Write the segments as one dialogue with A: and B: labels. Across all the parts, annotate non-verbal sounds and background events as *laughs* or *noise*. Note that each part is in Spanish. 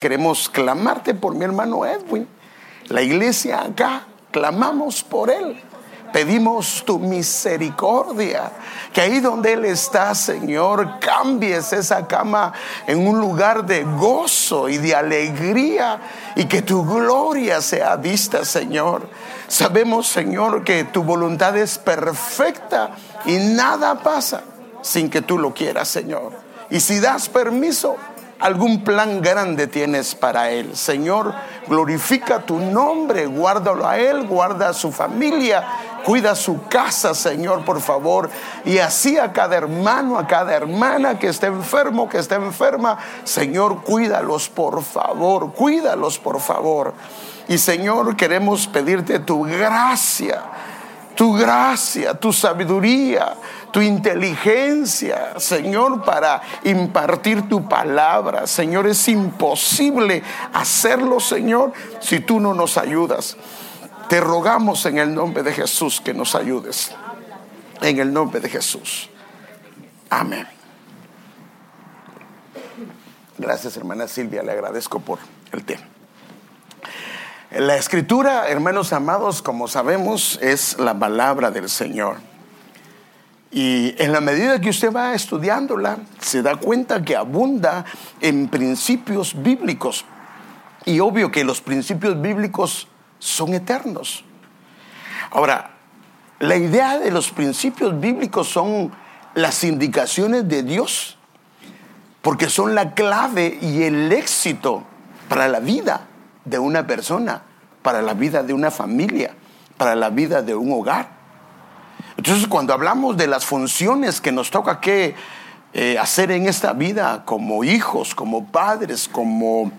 A: Queremos clamarte por mi hermano Edwin. La iglesia acá, clamamos por él. Pedimos tu misericordia, que ahí donde Él está, Señor, cambies esa cama en un lugar de gozo y de alegría y que tu gloria sea vista, Señor. Sabemos, Señor, que tu voluntad es perfecta y nada pasa sin que tú lo quieras, Señor. Y si das permiso, algún plan grande tienes para él. Señor, glorifica tu nombre, guárdalo a él, guarda a su familia, cuida su casa, Señor, por favor. Y así a cada hermano, a cada hermana que esté enfermo, que esté enferma, Señor, cuídalos, por favor, cuídalos, por favor. Y Señor, queremos pedirte tu gracia tu gracia, tu sabiduría, tu inteligencia, Señor, para impartir tu palabra. Señor, es imposible hacerlo, Señor, si tú no nos ayudas. Te rogamos en el nombre de Jesús que nos ayudes. En el nombre de Jesús. Amén. Gracias, hermana Silvia, le agradezco por el tema. La escritura, hermanos amados, como sabemos, es la palabra del Señor. Y en la medida que usted va estudiándola, se da cuenta que abunda en principios bíblicos. Y obvio que los principios bíblicos son eternos. Ahora, la idea de los principios bíblicos son las indicaciones de Dios, porque son la clave y el éxito para la vida de una persona, para la vida de una familia, para la vida de un hogar. Entonces, cuando hablamos de las funciones que nos toca que eh, hacer en esta vida como hijos, como padres, como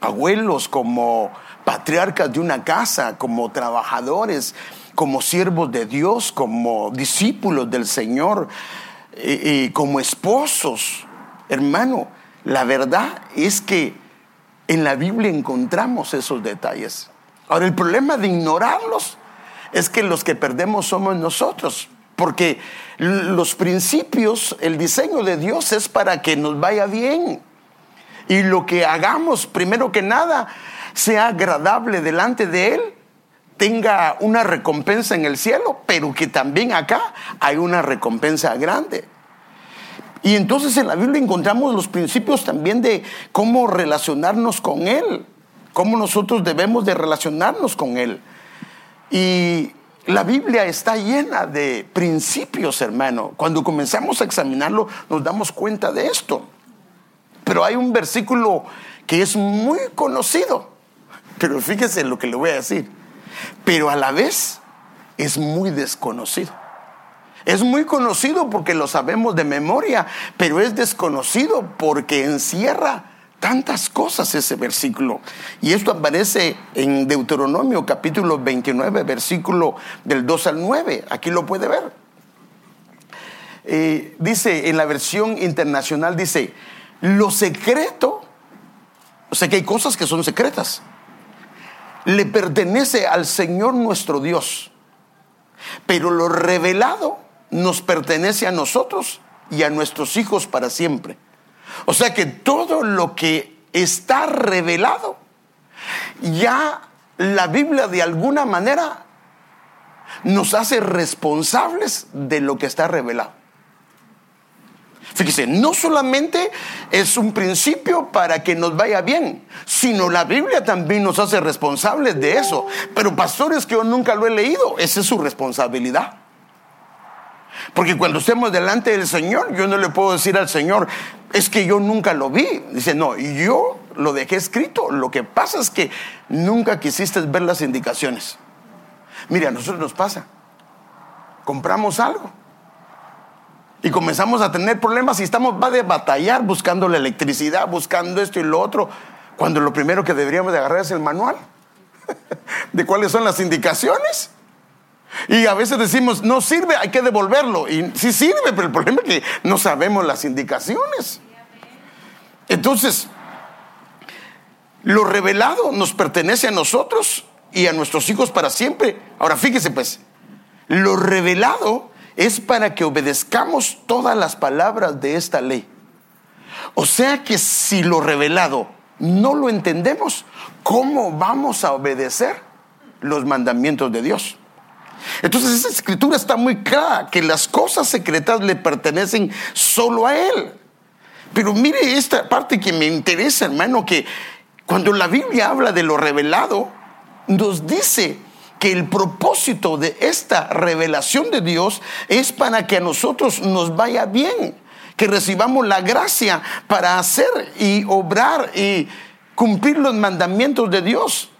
A: abuelos, como patriarcas de una casa, como trabajadores, como siervos de Dios, como discípulos del Señor, y como esposos, hermano, la verdad es que en la Biblia encontramos esos detalles. Ahora, el problema de ignorarlos es que los que perdemos somos nosotros, porque los principios, el diseño de Dios es para que nos vaya bien. Y lo que hagamos, primero que nada, sea agradable delante de Él, tenga una recompensa en el cielo, pero que también acá hay una recompensa grande. Y entonces en la Biblia encontramos los principios también de cómo relacionarnos con Él, cómo nosotros debemos de relacionarnos con Él. Y la Biblia está llena de principios, hermano. Cuando comenzamos a examinarlo nos damos cuenta de esto. Pero hay un versículo que es muy conocido, pero fíjese lo que le voy a decir, pero a la vez es muy desconocido. Es muy conocido porque lo sabemos de memoria, pero es desconocido porque encierra tantas cosas ese versículo. Y esto aparece en Deuteronomio capítulo 29, versículo del 2 al 9. Aquí lo puede ver. Eh, dice en la versión internacional, dice, lo secreto, o sea que hay cosas que son secretas, le pertenece al Señor nuestro Dios, pero lo revelado nos pertenece a nosotros y a nuestros hijos para siempre. O sea que todo lo que está revelado, ya la Biblia de alguna manera nos hace responsables de lo que está revelado. Fíjese, no solamente es un principio para que nos vaya bien, sino la Biblia también nos hace responsables de eso. Pero pastores que yo nunca lo he leído, esa es su responsabilidad. Porque cuando estemos delante del Señor, yo no le puedo decir al Señor, es que yo nunca lo vi. Dice, no, yo lo dejé escrito. Lo que pasa es que nunca quisiste ver las indicaciones. Mira, a nosotros nos pasa. Compramos algo. Y comenzamos a tener problemas y estamos, va de batallar buscando la electricidad, buscando esto y lo otro, cuando lo primero que deberíamos de agarrar es el manual *laughs* de cuáles son las indicaciones. Y a veces decimos, no sirve, hay que devolverlo. Y sí sirve, pero el problema es que no sabemos las indicaciones. Entonces, lo revelado nos pertenece a nosotros y a nuestros hijos para siempre. Ahora fíjese pues, lo revelado es para que obedezcamos todas las palabras de esta ley. O sea que si lo revelado no lo entendemos, ¿cómo vamos a obedecer los mandamientos de Dios? Entonces esa escritura está muy clara, que las cosas secretas le pertenecen solo a Él. Pero mire esta parte que me interesa, hermano, que cuando la Biblia habla de lo revelado, nos dice que el propósito de esta revelación de Dios es para que a nosotros nos vaya bien, que recibamos la gracia para hacer y obrar y cumplir los mandamientos de Dios.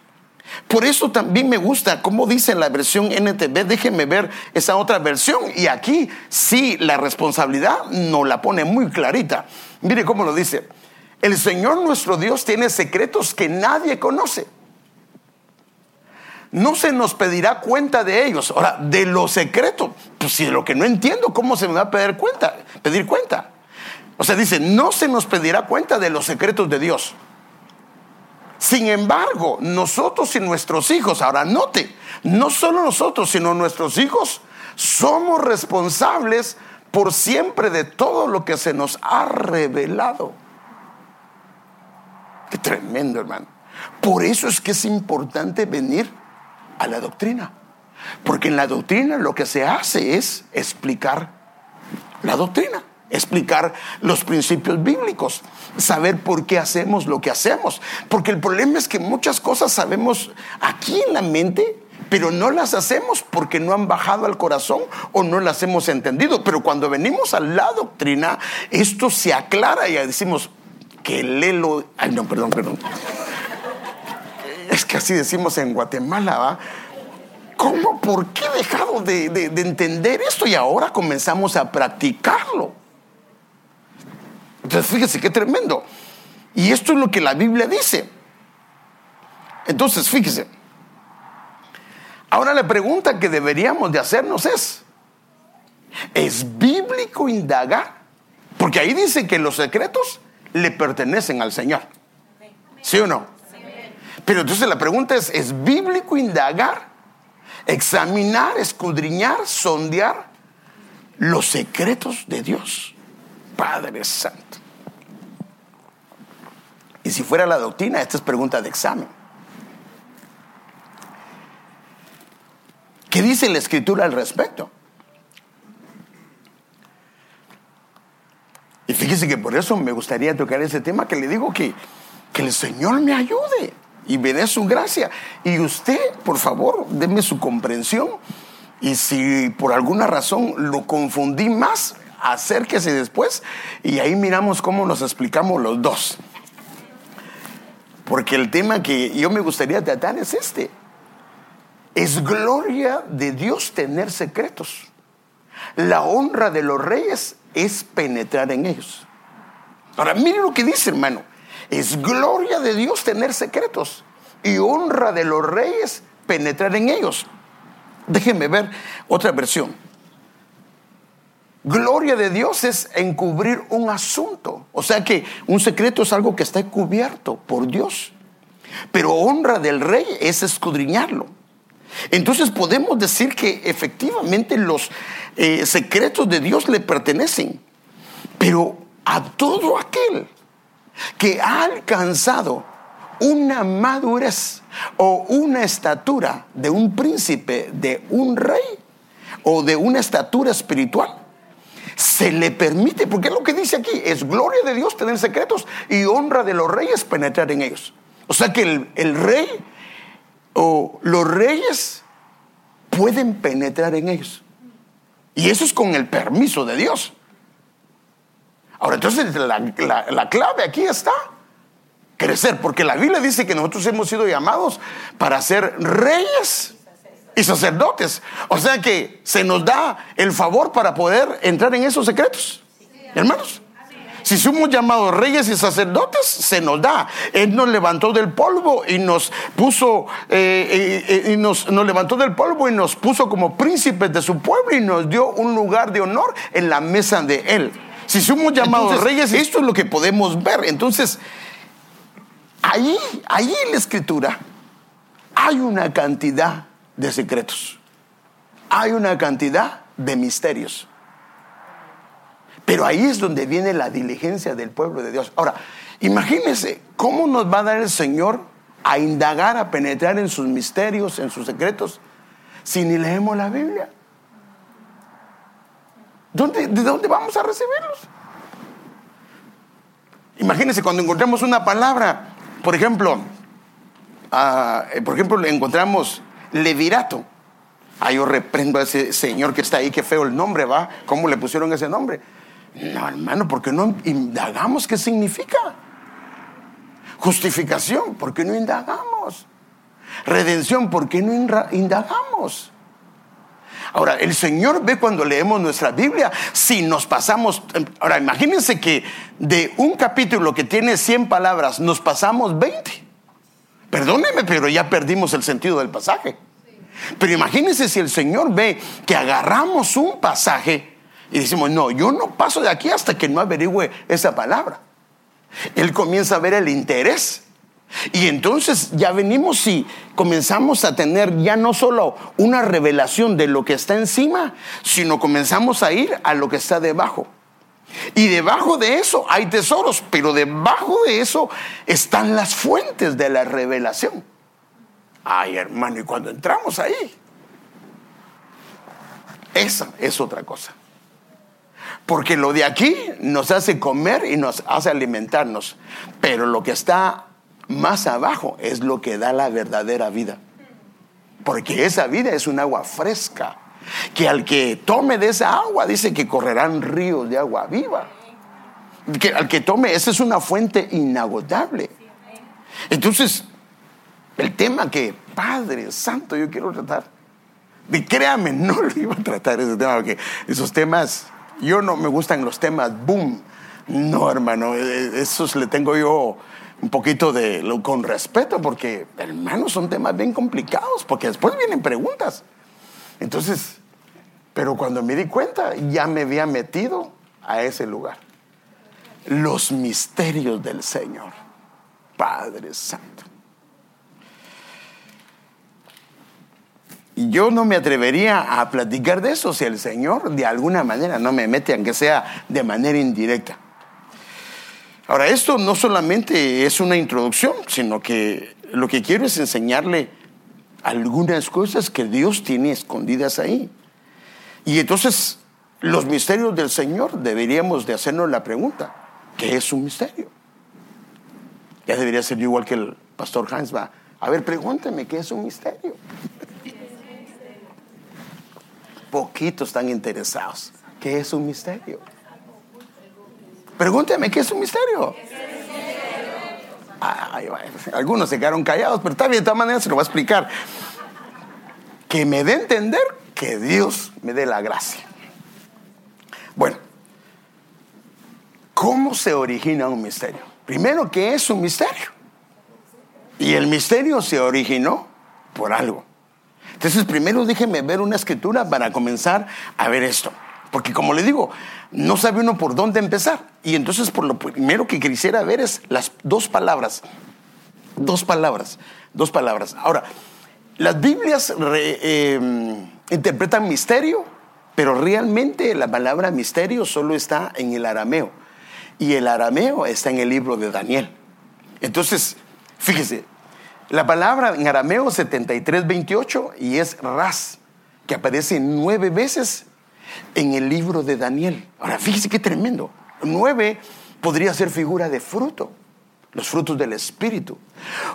A: Por eso también me gusta, como dice la versión NTV, déjenme ver esa otra versión. Y aquí sí, la responsabilidad nos la pone muy clarita. Mire cómo lo dice. El Señor nuestro Dios tiene secretos que nadie conoce. No se nos pedirá cuenta de ellos. Ahora, de los secretos, pues si de lo que no entiendo, ¿cómo se me va a pedir cuenta? Pedir cuenta. O sea, dice, no se nos pedirá cuenta de los secretos de Dios. Sin embargo, nosotros y nuestros hijos, ahora note, no solo nosotros, sino nuestros hijos, somos responsables por siempre de todo lo que se nos ha revelado. Qué tremendo, hermano. Por eso es que es importante venir a la doctrina. Porque en la doctrina lo que se hace es explicar la doctrina, explicar los principios bíblicos, saber por qué hacemos lo que hacemos. Porque el problema es que muchas cosas sabemos aquí en la mente, pero no las hacemos porque no han bajado al corazón o no las hemos entendido. Pero cuando venimos a la doctrina, esto se aclara y decimos que lelo, ay no, perdón, perdón. Es que así decimos en Guatemala, ¿va? ¿Cómo? ¿Por qué he dejado de, de entender esto y ahora comenzamos a practicarlo? Entonces, fíjese qué tremendo. Y esto es lo que la Biblia dice. Entonces, fíjese. Ahora la pregunta que deberíamos de hacernos es, ¿es bíblico indagar? Porque ahí dice que los secretos le pertenecen al Señor. ¿Sí o no? Pero entonces la pregunta es, ¿es bíblico indagar, examinar, escudriñar, sondear los secretos de Dios? Padre Santo. Y si fuera la doctrina, esta es pregunta de examen. ¿Qué dice la escritura al respecto? Y fíjese que por eso me gustaría tocar ese tema que le digo que, que el Señor me ayude y me dé su gracia. Y usted, por favor, déme su comprensión. Y si por alguna razón lo confundí más, acérquese después y ahí miramos cómo nos explicamos los dos. Porque el tema que yo me gustaría tratar es este. Es gloria de Dios tener secretos. La honra de los reyes es penetrar en ellos. Ahora, mire lo que dice, hermano. Es gloria de Dios tener secretos y honra de los reyes penetrar en ellos. Déjenme ver otra versión. Gloria de Dios es encubrir un asunto. O sea que un secreto es algo que está cubierto por Dios. Pero honra del rey es escudriñarlo. Entonces podemos decir que efectivamente los eh, secretos de Dios le pertenecen. Pero a todo aquel que ha alcanzado una madurez o una estatura de un príncipe, de un rey o de una estatura espiritual, se le permite, porque es lo que dice aquí, es gloria de Dios tener secretos y honra de los reyes penetrar en ellos. O sea que el, rey o los reyes pueden penetrar en ellos. Y eso es con el permiso de Dios. Ahora, entonces la, clave aquí está. Crecer, porque la Biblia dice que nosotros hemos sido llamados para ser reyes y sacerdotes. O sea que se nos da el favor para poder entrar en esos secretos. Hermanos. Si somos llamados reyes y sacerdotes, se nos da. Él nos levantó del polvo y nos puso, eh, eh, eh, y nos, nos levantó del polvo y nos puso como príncipes de su pueblo y nos dio un lugar de honor en la mesa de Él. Si somos llamados reyes, esto es lo que podemos ver. Entonces, ahí, ahí en la escritura hay una cantidad de secretos. Hay una cantidad de misterios. Pero ahí es donde viene la diligencia del pueblo de Dios. Ahora, Imagínense cómo nos va a dar el Señor a indagar, a penetrar en sus misterios, en sus secretos, si ni leemos la Biblia. ¿Dónde, ¿De dónde vamos a recibirlos? Imagínense cuando encontramos una palabra, por ejemplo, eh, por ejemplo, encontramos levirato. Ah, yo reprendo a ese señor que está ahí, qué feo el nombre, ¿va? ¿Cómo le pusieron ese nombre? No, hermano, porque no indagamos qué significa. Justificación, ¿por qué no indagamos? Redención, ¿por qué no indagamos? Ahora, el Señor ve cuando leemos nuestra Biblia si nos pasamos. Ahora, imagínense que de un capítulo que tiene 100 palabras nos pasamos 20. Perdóneme, pero ya perdimos el sentido del pasaje. Pero imagínense si el Señor ve que agarramos un pasaje y decimos, no, yo no paso de aquí hasta que no averigüe esa palabra. Él comienza a ver el interés. Y entonces ya venimos y comenzamos a tener ya no solo una revelación de lo que está encima, sino comenzamos a ir a lo que está debajo. Y debajo de eso hay tesoros, pero debajo de eso están las fuentes de la revelación. Ay, hermano, y cuando entramos ahí, esa es otra cosa. Porque lo de aquí nos hace comer y nos hace alimentarnos. Pero lo que está más abajo es lo que da la verdadera vida. Porque esa vida es un agua fresca. Que al que tome de esa agua dice que correrán ríos de agua viva. Que al que tome, esa es una fuente inagotable. Entonces, el tema que, Padre Santo, yo quiero tratar. Y créame, no lo iba a tratar ese tema, porque esos temas yo no me gustan los temas boom. No, hermano, e, e, esos le tengo yo un poquito de con respeto porque, hermano, son temas bien complicados porque después vienen preguntas. Entonces, pero cuando me di cuenta, ya me había metido a ese lugar. Los misterios del Señor. Padre Santo. yo no me atrevería a platicar de eso si el Señor de alguna manera no me mete, aunque sea de manera indirecta. Ahora, esto no solamente es una introducción, sino que lo que quiero es enseñarle algunas cosas que Dios tiene escondidas ahí. Y entonces, los misterios del Señor deberíamos de hacernos la pregunta, ¿qué es un misterio? Ya debería ser igual que el pastor Hans va, a ver, pregúnteme, ¿qué es un misterio? poquitos están interesados. ¿Qué es un misterio? Pregúnteme, ¿qué es un misterio? Algunos se quedaron callados, pero está bien, de todas maneras se lo voy a explicar. Que me dé entender que Dios me dé la gracia. Bueno, ¿cómo se origina un misterio? Primero, ¿qué es un misterio? Y el misterio se originó por algo. Entonces, primero déjeme ver una escritura para comenzar a ver esto. Porque como le digo, no sabe uno por dónde empezar. Y entonces, por lo primero que quisiera ver es las dos palabras. Dos palabras. Dos palabras. Ahora, las Biblias em, interpretan misterio, pero realmente la palabra misterio solo está en el arameo. Y el arameo está en el libro de Daniel. Entonces, fíjese, la palabra en arameo 7328 y es ras, que aparece nueve veces en el libro de Daniel. Ahora, fíjese qué tremendo. Nueve podría ser figura de fruto, los frutos del Espíritu.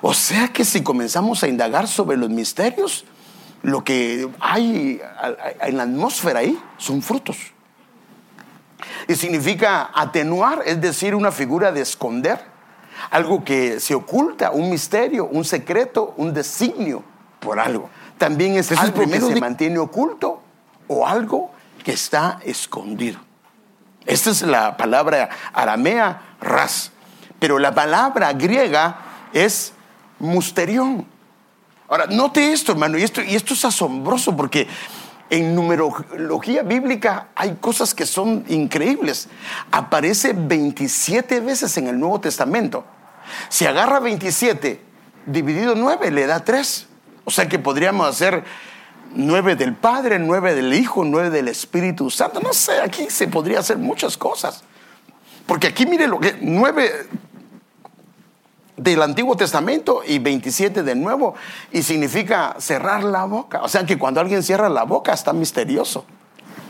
A: O sea que si comenzamos a indagar sobre los misterios, lo que hay en la atmósfera ahí son frutos. Y significa atenuar, es decir, una figura de esconder algo que se oculta, un misterio, un secreto, un designio por algo. También es algo que se mantiene oculto o algo que está escondido. Esta es la palabra aramea ras, pero la palabra griega es musterión. Ahora, note esto, hermano, y esto, y esto es asombroso porque en numerología bíblica hay cosas que son increíbles. Aparece 27 veces en el Nuevo Testamento. Si agarra 27 dividido 9, le da 3. O sea que podríamos hacer 9 del Padre, 9 del Hijo, 9 del Espíritu Santo. No sé, aquí se podría hacer muchas cosas. Porque aquí mire lo que 9 del Antiguo Testamento y 27 del Nuevo, y significa cerrar la boca. O sea que cuando alguien cierra la boca está misterioso.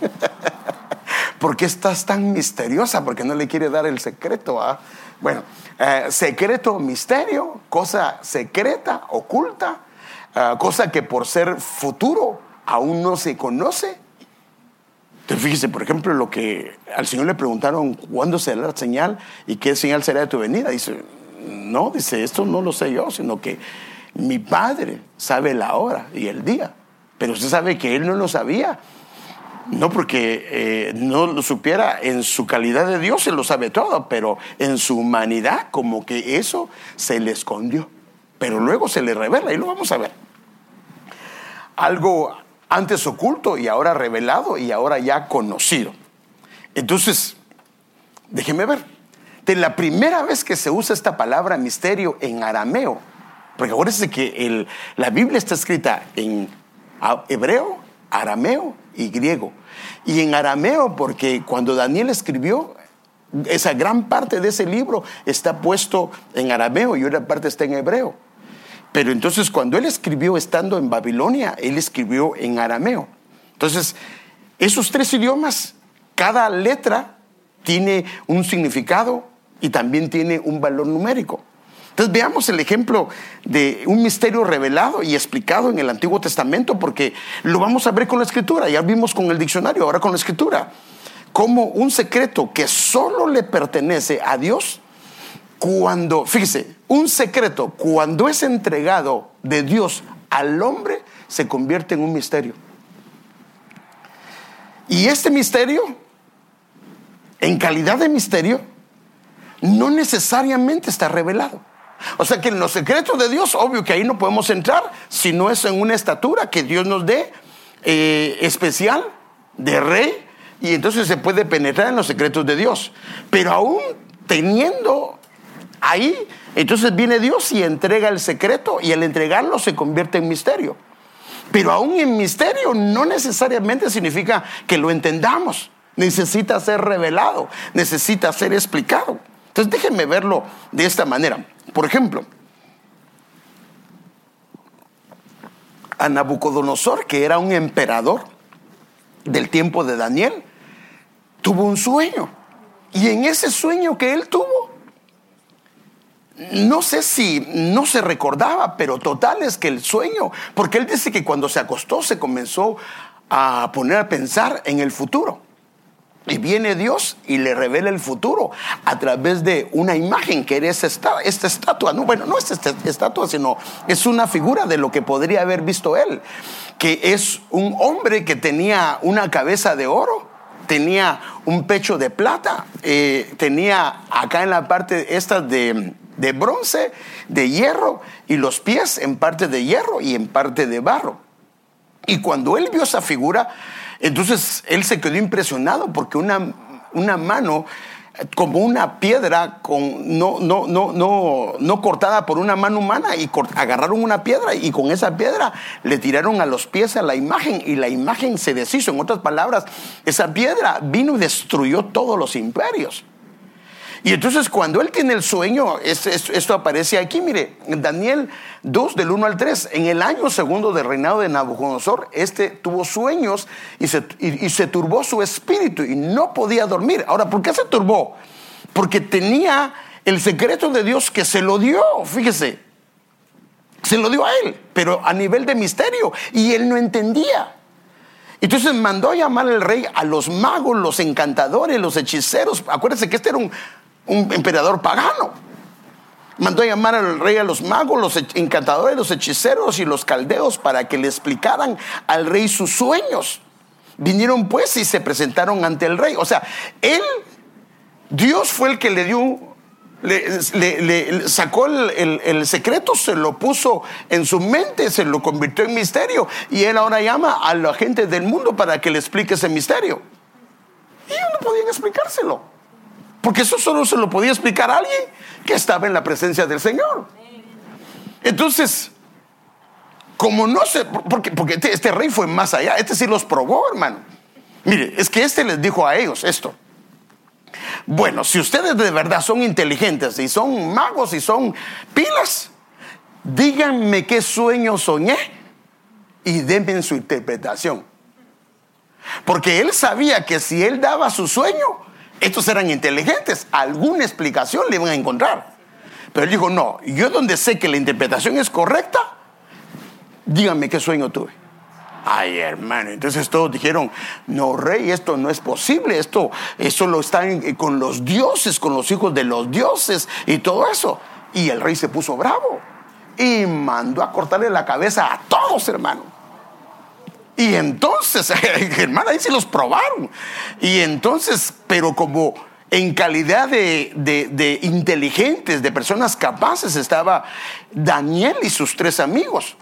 A: *laughs* ¿Por qué estás tan misteriosa? Porque no le quiere dar el secreto. ¿ah? Bueno, eh, secreto, misterio, cosa secreta, oculta, eh, cosa que por ser futuro aún no se conoce. Entonces fíjese, por ejemplo, lo que al Señor le preguntaron cuándo será la señal y qué señal será de tu venida. Dice, no, dice, esto no lo sé yo, sino que mi Padre sabe la hora y el día. Pero usted sabe que Él no lo sabía. No porque eh, no lo supiera en su calidad de Dios, Él lo sabe todo, pero en su humanidad como que eso se le escondió. Pero luego se le revela y lo vamos a ver. Algo antes oculto y ahora revelado y ahora ya conocido. Entonces, déjeme ver de la primera vez que se usa esta palabra misterio en arameo, porque acuérdense que la Biblia está escrita en hebreo, arameo y griego. Y en arameo, porque cuando Daniel escribió, esa gran parte de ese libro está puesto en arameo y otra parte está en hebreo. Pero entonces cuando él escribió estando en Babilonia, él escribió en arameo. Entonces, esos tres idiomas, cada letra tiene un significado y también tiene un valor numérico. Entonces veamos el ejemplo de un misterio revelado y explicado en el Antiguo Testamento, porque lo vamos a ver con la escritura, ya vimos con el diccionario, ahora con la escritura, como un secreto que solo le pertenece a Dios, cuando, fíjese, un secreto cuando es entregado de Dios al hombre, se convierte en un misterio. Y este misterio, en calidad de misterio, no necesariamente está revelado. O sea que en los secretos de Dios, obvio que ahí no podemos entrar si no es en una estatura que Dios nos dé eh, especial de rey y entonces se puede penetrar en los secretos de Dios. Pero aún teniendo ahí, entonces viene Dios y entrega el secreto y al entregarlo se convierte en misterio. Pero aún en misterio no necesariamente significa que lo entendamos. Necesita ser revelado, necesita ser explicado. Entonces déjenme verlo de esta manera. Por ejemplo, a Nabucodonosor, que era un emperador del tiempo de Daniel, tuvo un sueño. Y en ese sueño que él tuvo, no sé si no se recordaba, pero total es que el sueño, porque él dice que cuando se acostó se comenzó a poner a pensar en el futuro. Y viene Dios y le revela el futuro a través de una imagen que era esta, esta estatua. No, bueno, no es esta estatua, sino es una figura de lo que podría haber visto él, que es un hombre que tenía una cabeza de oro, tenía un pecho de plata, eh, tenía acá en la parte esta de, de bronce, de hierro, y los pies en parte de hierro y en parte de barro. Y cuando él vio esa figura, entonces él se quedó impresionado porque una, una mano como una piedra con, no, no, no, no, no cortada por una mano humana y agarraron una piedra y con esa piedra le tiraron a los pies a la imagen y la imagen se deshizo. En otras palabras, esa piedra vino y destruyó todos los imperios. Y entonces cuando él tiene el sueño, esto aparece aquí, mire, Daniel 2 del 1 al 3, en el año segundo del reinado de Nabucodonosor, este tuvo sueños y se, y se turbó su espíritu y no podía dormir. Ahora, ¿por qué se turbó? Porque tenía el secreto de Dios que se lo dio, fíjese, se lo dio a él, pero a nivel de misterio, y él no entendía. Entonces mandó a llamar al rey a los magos, los encantadores, los hechiceros. Acuérdense que este era un, un emperador pagano. Mandó a llamar al rey a los magos, los encantadores, los hechiceros y los caldeos para que le explicaran al rey sus sueños. Vinieron pues y se presentaron ante el rey. O sea, él, Dios fue el que le dio, le, sacó el, el, secreto, se lo puso en su mente, se lo convirtió en misterio. Y él ahora llama a la gente del mundo para que le explique ese misterio. Y ellos no podían explicárselo. Porque eso solo se lo podía explicar a alguien que estaba en la presencia del Señor. Entonces, como no sé, porque, porque este, este, rey fue más allá, este sí los probó, hermano. Mire, es que este les dijo a ellos esto. bueno, si ustedes de verdad son inteligentes y son magos y son pilas, díganme qué sueño soñé y denme su interpretación. Porque él sabía que si él daba su sueño, estos eran inteligentes, alguna explicación le iban a encontrar. Pero él dijo, no, yo donde sé que la interpretación es correcta, díganme qué sueño tuve. Ay, hermano, entonces todos dijeron, no, rey, esto no es posible, esto, eso lo están con los dioses, con los hijos de los dioses y todo eso. Y el rey se puso bravo y mandó a cortarle la cabeza a todos, hermano. Y entonces, *laughs* hermano, ahí se los probaron. Y entonces, pero como en calidad de, de, inteligentes, de personas capaces, estaba Daniel y sus tres amigos.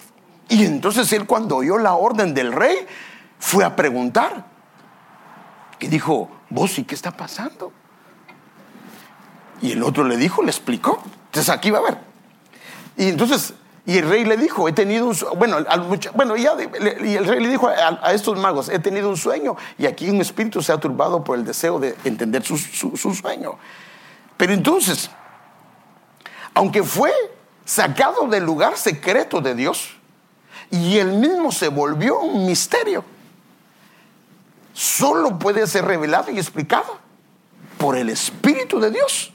A: Y entonces él cuando oyó la orden del rey, fue a preguntar. Y dijo, vos, ¿y qué está pasando? Y el otro le dijo, le explicó. Entonces aquí va a ver. Y entonces, y el rey le dijo, he tenido un bueno, bueno, ya, y el rey le dijo a, estos magos, he tenido un sueño y aquí un espíritu se ha turbado por el deseo de entender su, su sueño. Pero entonces, aunque fue sacado del lugar secreto de Dios, y él mismo se volvió un misterio. Solo puede ser revelado y explicado por el Espíritu de Dios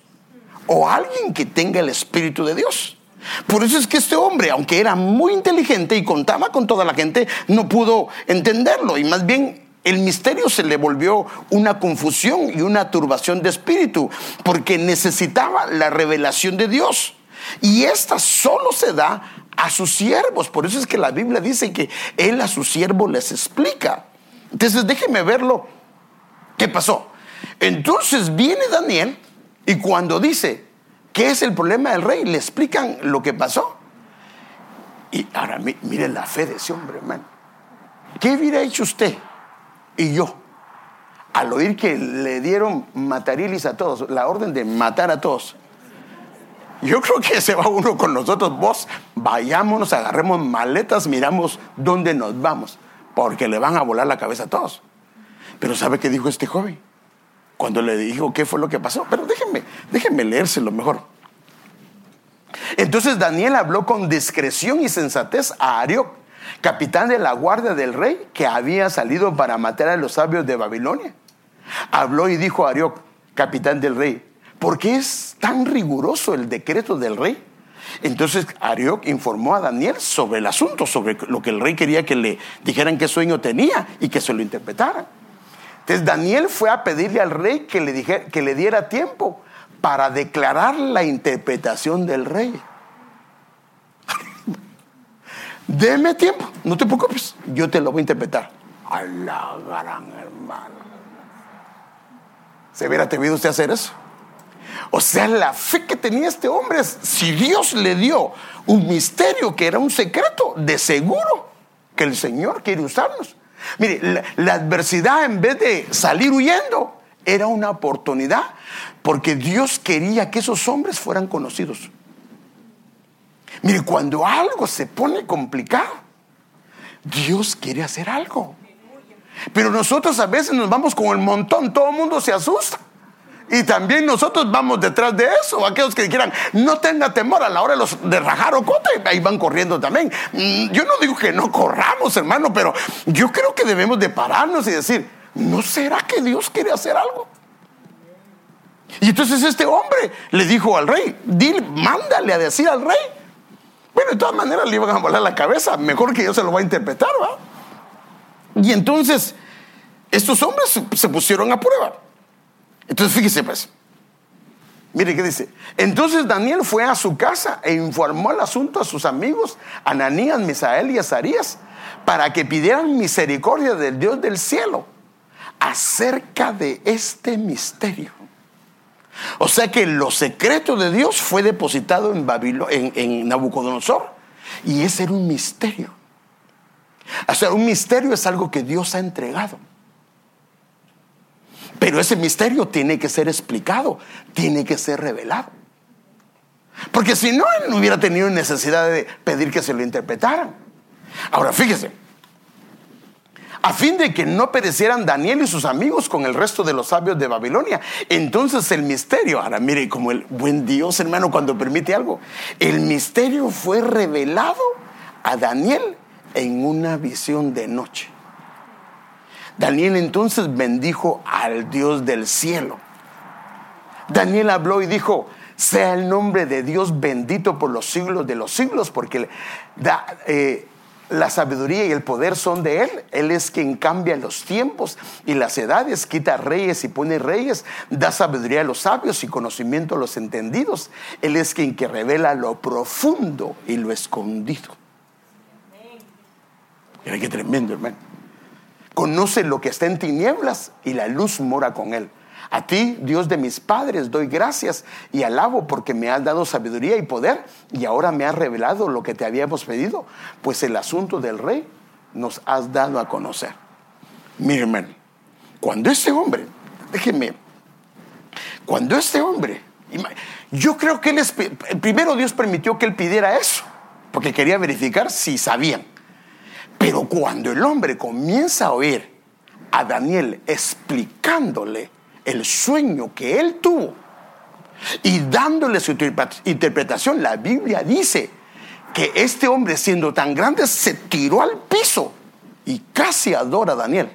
A: o alguien que tenga el Espíritu de Dios. Por eso es que este hombre, aunque era muy inteligente y contaba con toda la gente, no pudo entenderlo y más bien el misterio se le volvió una confusión y una turbación de espíritu porque necesitaba la revelación de Dios. Y esta solo se da a sus siervos. Por eso es que la Biblia dice que Él a sus siervos les explica. Entonces déjenme verlo. ¿Qué pasó? Entonces viene Daniel y cuando dice, ¿qué es el problema del rey? Le explican lo que pasó. Y ahora miren la fe de ese hombre, hermano. ¿Qué hubiera hecho usted y yo al oír que le dieron matarilis a todos, la orden de matar a todos? Yo creo que se va uno con nosotros, vos vayámonos, agarremos maletas, miramos dónde nos vamos, porque le van a volar la cabeza a todos. Pero ¿sabe qué dijo este joven? Cuando le dijo qué fue lo que pasó. Pero déjenme, déjenme leérselo mejor. Entonces Daniel habló con discreción y sensatez a Arioc, capitán de la guardia del rey, que había salido para matar a los sabios de Babilonia. Habló y dijo a Arioc, capitán del rey, ¿Por qué es tan riguroso el decreto del rey? Entonces Arioc informó a Daniel sobre el asunto, sobre lo que el rey quería que le dijeran qué sueño tenía y que se lo interpretaran. Entonces Daniel fue a pedirle al rey que le, dijera, que le diera tiempo para declarar la interpretación del rey. *laughs* Deme tiempo, no te preocupes, yo te lo voy a interpretar. A la gran hermano. ¿Se hubiera atrevido usted a hacer eso? O sea, la fe que tenía este hombre, si Dios le dio un misterio que era un secreto, de seguro que el Señor quiere usarnos. Mire, la, adversidad en vez de salir huyendo, era una oportunidad porque Dios quería que esos hombres fueran conocidos. Mire, cuando algo se pone complicado, Dios quiere hacer algo. Pero nosotros a veces nos vamos con el montón, todo el mundo se asusta. Y también nosotros vamos detrás de eso. Aquellos que quieran, no tenga temor a la hora de, los, de rajar o cota, ahí van corriendo también. Mm, yo no digo que no corramos, hermano, pero yo creo que debemos de pararnos y decir, ¿no será que Dios quiere hacer algo? Y entonces este hombre le dijo al rey, dile, mándale a decir al rey. Bueno, de todas maneras le iban a volar la cabeza, mejor que yo se lo va a interpretar, ¿va? Y entonces estos hombres se pusieron a prueba. Entonces fíjese pues. Mire qué dice. Entonces Daniel fue a su casa e informó el asunto a sus amigos, Ananías, Misael y Azarías, para que pidieran misericordia del Dios del cielo acerca de este misterio. O sea que lo secreto de Dios fue depositado en, en, en Nabucodonosor y ese era un misterio. O sea, un misterio es algo que Dios ha entregado. Pero ese misterio tiene que ser explicado, tiene que ser revelado. Porque si no, él no hubiera tenido necesidad de pedir que se lo interpretaran. Ahora, fíjese, a fin de que no perecieran Daniel y sus amigos con el resto de los sabios de Babilonia. Entonces el misterio, ahora mire como el buen Dios hermano cuando permite algo, el misterio fue revelado a Daniel en una visión de noche. Daniel entonces bendijo al Dios del cielo. Daniel habló y dijo, sea el nombre de Dios bendito por los siglos de los siglos, porque eh, la sabiduría y el poder son de Él. Él es quien cambia los tiempos y las edades, quita reyes y pone reyes, da sabiduría a los sabios y conocimiento a los entendidos. Él es quien que revela lo profundo y lo escondido. Mira qué tremendo, hermano. Conoce lo que está en tinieblas y la luz mora con Él. A ti, Dios de mis padres, doy gracias y alabo porque me has dado sabiduría y poder y ahora me has revelado lo que te habíamos pedido, pues el asunto del rey nos has dado a conocer. Miren, cuando este hombre, déjenme, cuando este hombre, yo creo que él primero Dios permitió que él pidiera eso, porque quería verificar si sabían. Pero cuando el hombre comienza a oír a Daniel explicándole el sueño que él tuvo y dándole su interpretación, la Biblia dice que este hombre siendo tan grande se tiró al piso y casi adora a Daniel.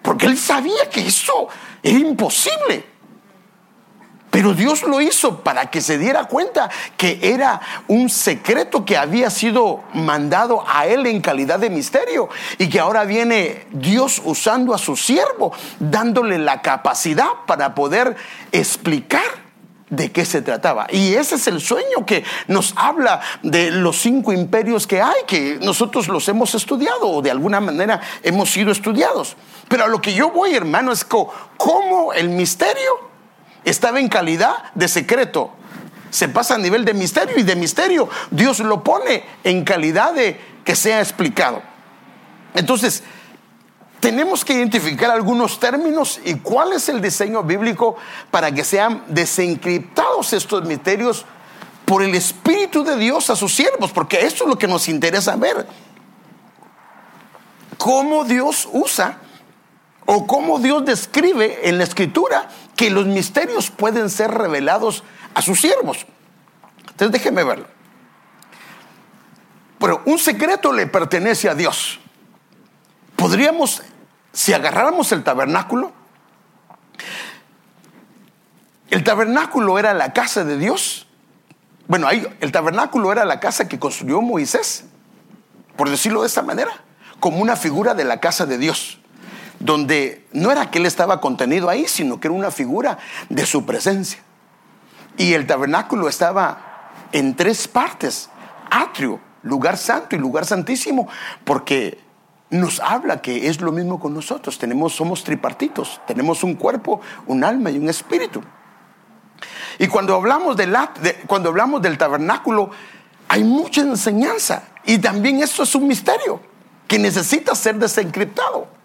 A: Porque él sabía que eso era imposible. Pero Dios lo hizo para que se diera cuenta que era un secreto que había sido mandado a él en calidad de misterio y que ahora viene Dios usando a su siervo, dándole la capacidad para poder explicar de qué se trataba. Y ese es el sueño que nos habla de los cinco imperios que hay, que nosotros los hemos estudiado o de alguna manera hemos sido estudiados. Pero a lo que yo voy, hermano, es cómo el misterio estaba en calidad de secreto. Se pasa a nivel de misterio y de misterio Dios lo pone en calidad de que sea explicado. Entonces, tenemos que identificar algunos términos y cuál es el diseño bíblico para que sean desencriptados estos misterios por el Espíritu de Dios a sus siervos, porque esto es lo que nos interesa ver. Cómo Dios usa o cómo Dios describe en la escritura que los misterios pueden ser revelados a sus siervos. Entonces déjeme verlo. Pero un secreto le pertenece a Dios. Podríamos, si agarráramos el tabernáculo, el tabernáculo era la casa de Dios. Bueno, ahí, el tabernáculo era la casa que construyó Moisés, por decirlo de esta manera, como una figura de la casa de Dios donde no era que él estaba contenido ahí, sino que era una figura de su presencia. Y el tabernáculo estaba en tres partes, atrio, lugar santo y lugar santísimo, porque nos habla que es lo mismo con nosotros, tenemos somos tripartitos, tenemos un cuerpo, un alma y un espíritu. Y cuando hablamos del, cuando hablamos del tabernáculo, hay mucha enseñanza y también esto es un misterio que necesita ser desencriptado.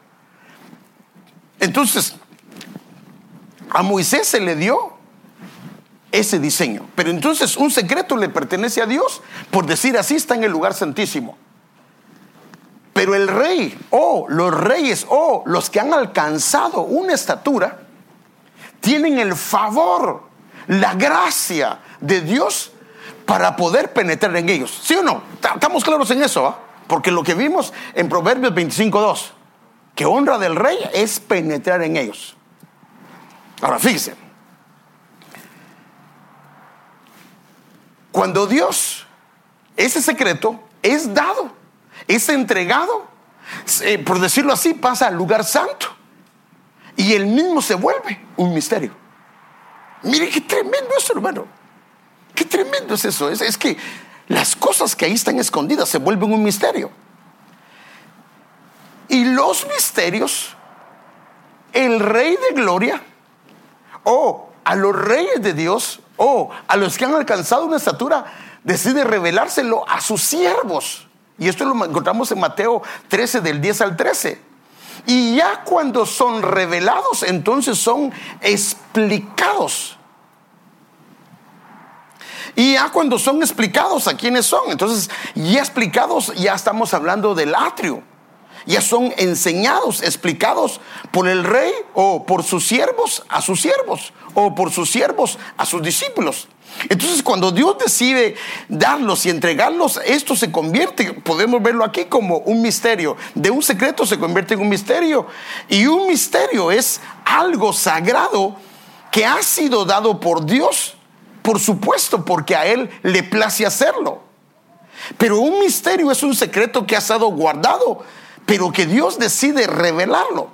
A: Entonces, a Moisés se le dio ese diseño. Pero entonces un secreto le pertenece a Dios, por decir así, está en el lugar santísimo. Pero el rey, o los reyes, o los que han alcanzado una estatura, tienen el favor, la gracia de Dios para poder penetrar en ellos. ¿Sí o no? Estamos claros en eso, ¿ah? Porque lo que vimos en Proverbios 25.2 que honra del rey es penetrar en ellos. Ahora fíjense, cuando Dios, ese secreto es dado, es entregado, por decirlo así, pasa al lugar santo y él mismo se vuelve un misterio. Mire qué tremendo es, hermano. Qué tremendo es eso. Es, es que las cosas que ahí están escondidas se vuelven un misterio. Y los misterios, el rey de gloria, o a los reyes de Dios, o a los que han alcanzado una estatura, decide revelárselo a sus siervos. Y esto lo encontramos en Mateo 13, del 10 al 13. Y ya cuando son revelados, entonces son explicados. Y ya cuando son explicados a quiénes son, entonces ya explicados, ya estamos hablando del atrio. Ya son enseñados, explicados por el rey o por sus siervos a sus siervos o por sus siervos a sus discípulos. Entonces cuando Dios decide darlos y entregarlos, esto se convierte, podemos verlo aquí como un misterio. De un secreto se convierte en un misterio. Y un misterio es algo sagrado que ha sido dado por Dios, por supuesto, porque a Él le place hacerlo. Pero un misterio es un secreto que ha estado guardado, pero que Dios decide revelarlo.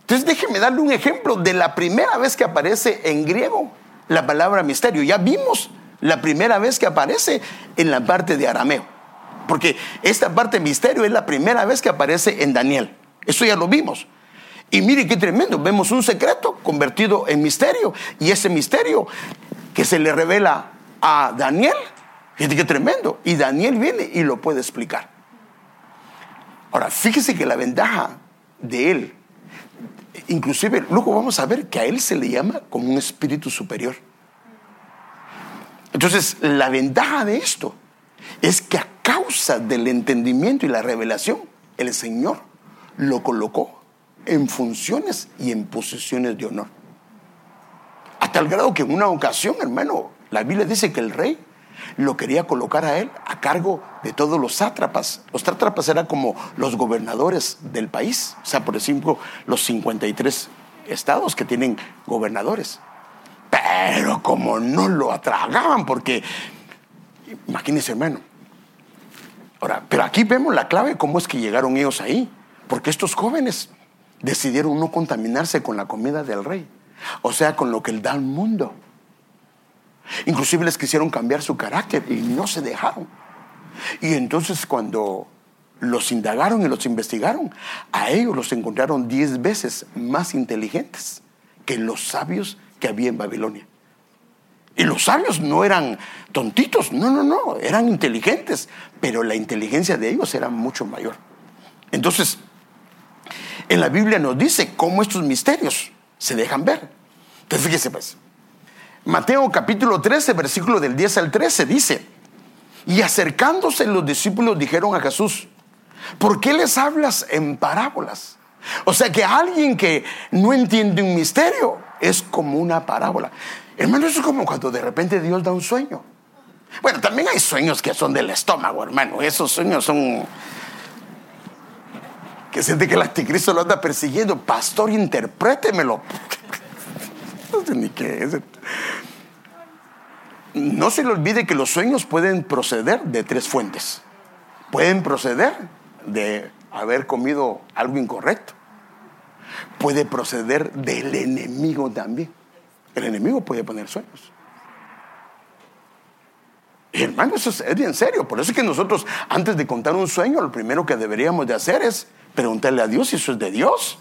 A: Entonces déjeme darle un ejemplo de la primera vez que aparece en griego la palabra misterio. Ya vimos la primera vez que aparece en la parte de arameo. Porque esta parte de misterio es la primera vez que aparece en Daniel. Eso ya lo vimos. Y mire qué tremendo. Vemos un secreto convertido en misterio. Y ese misterio que se le revela a Daniel, fíjate qué tremendo. Y Daniel viene y lo puede explicar. Ahora, fíjese que la ventaja de él inclusive luego vamos a ver que a él se le llama como un espíritu superior. Entonces, la ventaja de esto es que a causa del entendimiento y la revelación, el Señor lo colocó en funciones y en posiciones de honor. A tal grado que en una ocasión, hermano, la Biblia dice que el rey lo quería colocar a él a cargo de todos los sátrapas. Los sátrapas eran como los gobernadores del país, o sea, por ejemplo, los 53 estados que tienen gobernadores. Pero como no lo atragaban, porque, imagínense, hermano. Ahora, pero aquí vemos la clave, cómo es que llegaron ellos ahí. Porque estos jóvenes decidieron no contaminarse con la comida del rey, o sea, con lo que él da al mundo. Inclusive les quisieron cambiar su carácter y no se dejaron. Y entonces cuando los indagaron y los investigaron, a ellos los encontraron diez veces más inteligentes que los sabios que había en Babilonia. Y los sabios no eran tontitos, no, no, no, eran inteligentes, pero la inteligencia de ellos era mucho mayor. Entonces, en la Biblia nos dice cómo estos misterios se dejan ver. Entonces, fíjese pues, Mateo capítulo 13, versículo del 10 al 13 dice, y acercándose los discípulos dijeron a Jesús, ¿por qué les hablas en parábolas? O sea que alguien que no entiende un misterio es como una parábola. Hermano, eso es como cuando de repente Dios da un sueño. Bueno, también hay sueños que son del estómago, hermano. Esos sueños son que siente que el anticristo lo anda persiguiendo. Pastor, interprétemelo. *laughs* no sé ni qué es. No se le olvide que los sueños pueden proceder de tres fuentes. Pueden proceder de haber comido algo incorrecto. Puede proceder del enemigo también. El enemigo puede poner sueños. hermano, eso es, bien serio. Por eso es que nosotros, antes de contar un sueño, lo primero que deberíamos de hacer es preguntarle a Dios si eso es de Dios.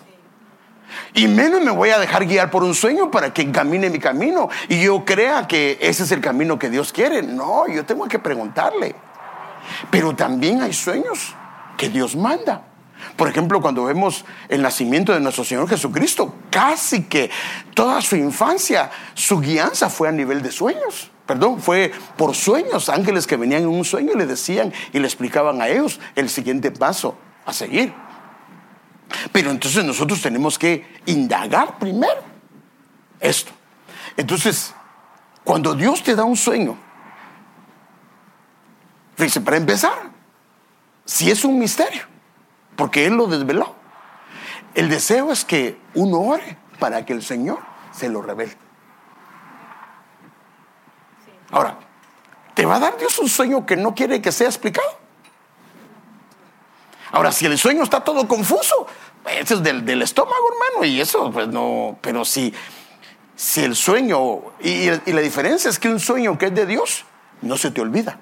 A: Y menos me voy a dejar guiar por un sueño para que camine mi camino y yo crea que ese es el camino que Dios quiere. No, yo tengo que preguntarle. Pero también hay sueños que Dios manda. Por ejemplo, cuando vemos el nacimiento de nuestro Señor Jesucristo, casi que toda su infancia, su guianza fue a nivel de sueños. Perdón, fue por sueños, ángeles que venían en un sueño y le decían y le explicaban a ellos el siguiente paso a seguir. Pero entonces nosotros tenemos que indagar primero esto. Entonces, cuando Dios te da un sueño, fíjese, para empezar, si es un misterio, porque Él lo desveló, el deseo es que uno ore para que el Señor se lo revele. Ahora, ¿te va a dar Dios un sueño que no quiere que sea explicado? Ahora, si el sueño está todo confuso, ese es del, estómago, hermano, y eso, pues no, pero si, si el sueño, y, la diferencia es que un sueño que es de Dios, no se te olvida.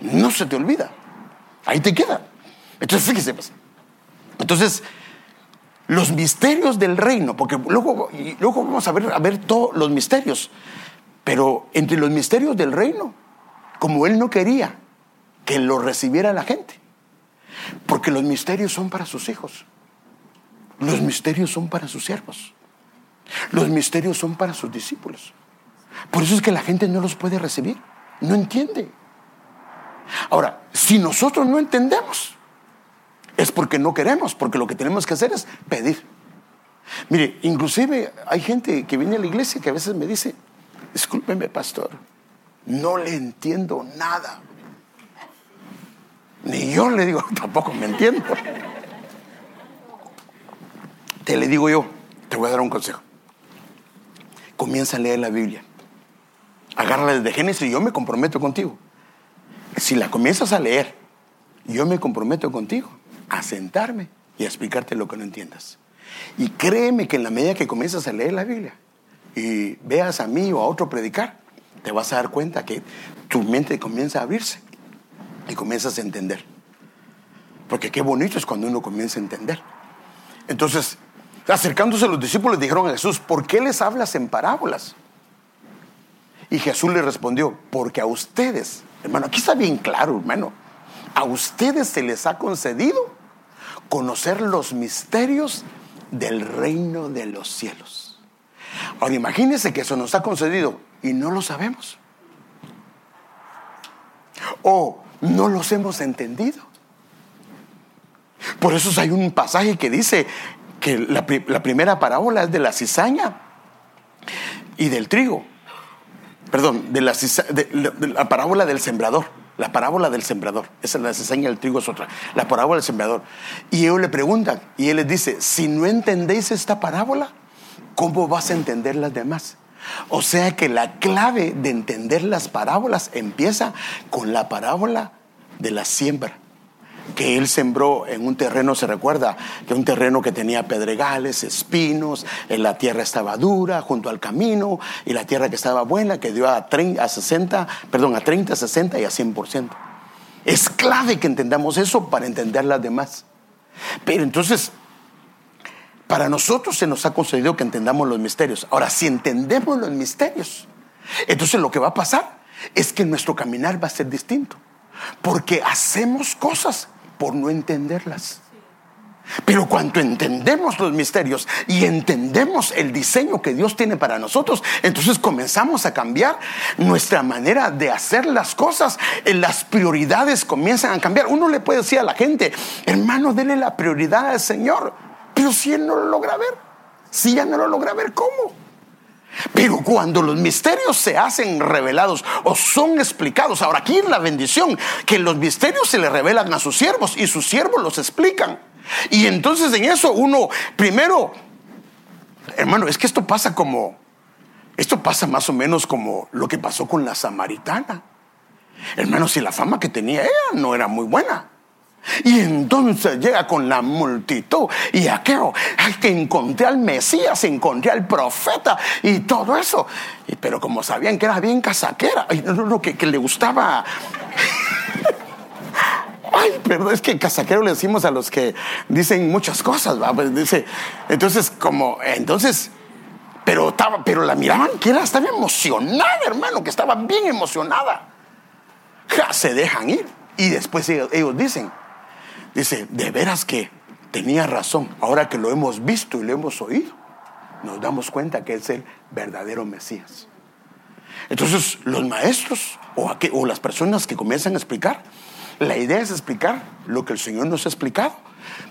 A: No se te olvida. Ahí te queda. Entonces, fíjese, pues. Entonces, los misterios del reino, porque luego, luego vamos a ver, a ver todos los misterios, pero entre los misterios del reino, como él no quería que lo recibiera la gente, porque los misterios son para sus hijos. Los misterios son para sus siervos. Los misterios son para sus discípulos. Por eso es que la gente no los puede recibir. No entiende. Ahora, si nosotros no entendemos, es porque no queremos, porque lo que tenemos que hacer es pedir. Mire, inclusive hay gente que viene a la iglesia que a veces me dice, discúlpeme pastor, no le entiendo nada. Ni yo le digo, *laughs* tampoco me entiendo. Te le digo yo, te voy a dar un consejo. Comienza a leer la Biblia. Agárrala desde Génesis y yo me comprometo contigo. Si la comienzas a leer, yo me comprometo contigo a sentarme y a explicarte lo que no entiendas. Y créeme que en la medida que comienzas a leer la Biblia y veas a mí o a otro predicar, te vas a dar cuenta que tu mente comienza a abrirse y comienzas a entender. Porque qué bonito es cuando uno comienza a entender. Entonces, acercándose los discípulos, dijeron a Jesús, ¿por qué les hablas en parábolas? Y Jesús le respondió, porque a ustedes, hermano, aquí está bien claro, hermano, a ustedes se les ha concedido conocer los misterios del reino de los cielos. Ahora imagínense que eso nos ha concedido y no lo sabemos. O no los hemos entendido. Por eso hay un pasaje que dice que la, primera parábola es de la cizaña y del trigo. Perdón, de la, la parábola del sembrador. La parábola del sembrador. Esa es la cizaña del trigo, es otra. La parábola del sembrador. Y ellos le preguntan, y él les dice: Si no entendéis esta parábola, ¿cómo vas a entender las demás? O sea que la clave de entender las parábolas empieza con la parábola de la siembra que él sembró en un terreno, se recuerda, que un terreno que tenía pedregales, espinos, en la tierra estaba dura, junto al camino, y la tierra que estaba buena, que dio a, 30, a 60, perdón, a 30, 60 y a 100%. Es clave que entendamos eso para entender las demás. Pero entonces, para nosotros se nos ha concedido que entendamos los misterios. Ahora, si entendemos los misterios, entonces lo que va a pasar es que nuestro caminar va a ser distinto. Porque hacemos cosas por no entenderlas. Pero cuando entendemos los misterios y entendemos el diseño que Dios tiene para nosotros, entonces comenzamos a cambiar nuestra manera de hacer las cosas. Las prioridades comienzan a cambiar. Uno le puede decir a la gente, hermano, dele la prioridad al Señor. Pero si Él no lo logra ver, si ya no lo logra ver, ¿cómo? Pero cuando los misterios se hacen revelados o son explicados, ahora aquí es la bendición, que los misterios se le revelan a sus siervos y sus siervos los explican. Y entonces en eso uno, primero, hermano, es que esto pasa como, esto pasa más o menos como lo que pasó con la samaritana. Hermano, si la fama que tenía ella no era muy buena. Y entonces llega con la multitud y aquello, que encontré al Mesías, encontré al profeta y todo eso. Y, pero como sabían que era bien casaquera, no, que, que le gustaba... *laughs* Ay, perdón, es que casaquero le decimos a los que dicen muchas cosas, ¿va? Pues dice, entonces, como, entonces, pero, estaba, pero la miraban que era, estaba emocionada, hermano, que estaba bien emocionada. Ja, se dejan ir. Y después ellos dicen, Dice, de veras que tenía razón. Ahora que lo hemos visto y lo hemos oído, nos damos cuenta que es el verdadero Mesías. Entonces, los maestros o, las personas que comienzan a explicar, la idea es explicar lo que el Señor nos ha explicado,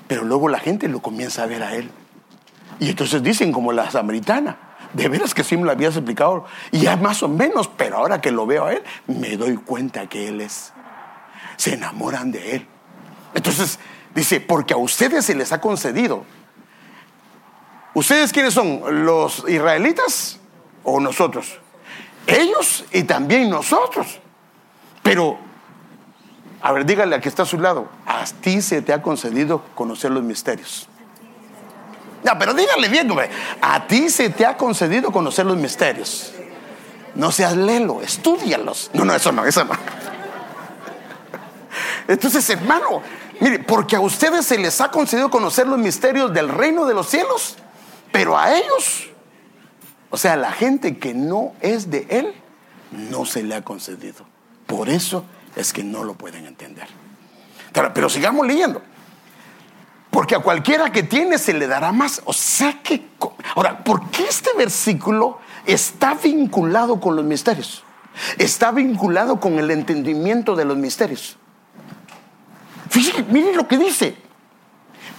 A: pero luego la gente lo comienza a ver a Él. Y entonces dicen como la samaritana, de veras que sí me lo habías explicado, y ya más o menos, pero ahora que lo veo a Él, me doy cuenta que Él es. Se enamoran de Él. Entonces, dice, porque a ustedes se les ha concedido. ¿Ustedes quiénes son? ¿Los israelitas o nosotros? Ellos y también nosotros. Pero, a ver, dígale al que está a su lado, a ti se te ha concedido conocer los misterios. No, pero dígale bien, hombre, a ti se te ha concedido conocer los misterios. No seas lelo, estudialos. No, no, eso no, eso no. *laughs* Entonces, hermano, Mire, porque a ustedes se les ha concedido conocer los misterios del reino de los cielos, pero a ellos, o sea, a la gente que no es de Él, no se le ha concedido. Por eso es que no lo pueden entender. Pero, sigamos leyendo. Porque a cualquiera que tiene se le dará más. O sea que, Ahora, ¿por qué este versículo está vinculado con los misterios? Está vinculado con el entendimiento de los misterios. Fíjense, miren lo que dice.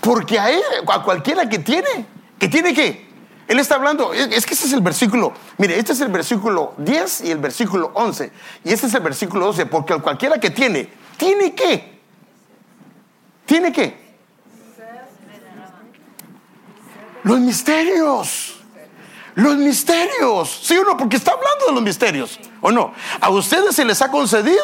A: Porque a él, a cualquiera que tiene, que tiene que, él está hablando, es que ese es el versículo, mire, este es el versículo 10 y el versículo 11, y este es el versículo 12, porque a cualquiera que tiene, tiene que, tiene que, los misterios. Los misterios. ¿Sí o no? Porque está hablando de los misterios. ¿O no? A ustedes se les ha concedido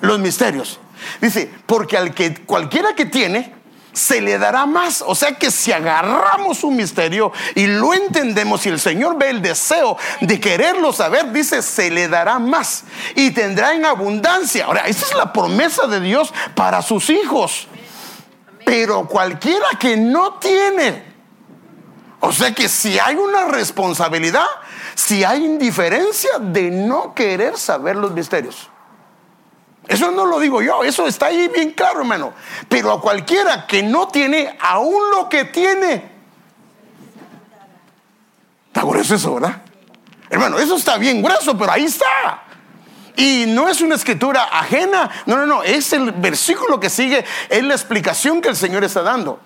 A: los misterios. Dice, porque al que cualquiera que tiene, se le dará más. O sea que si agarramos un misterio y lo entendemos y el Señor ve el deseo de quererlo saber, dice, se le dará más y tendrá en abundancia. Ahora, esa es la promesa de Dios para sus hijos. Pero cualquiera que no tiene, o sea que si hay una responsabilidad, si hay indiferencia de no querer saber los misterios. Eso no lo digo yo, eso está ahí bien claro, hermano. Pero a cualquiera que no tiene, aún lo que tiene. Está grueso eso, ¿verdad? Hermano, eso está bien grueso, pero ahí está. Y no es una escritura ajena, no, no, no, es el versículo que sigue, es la explicación que el Señor está dando.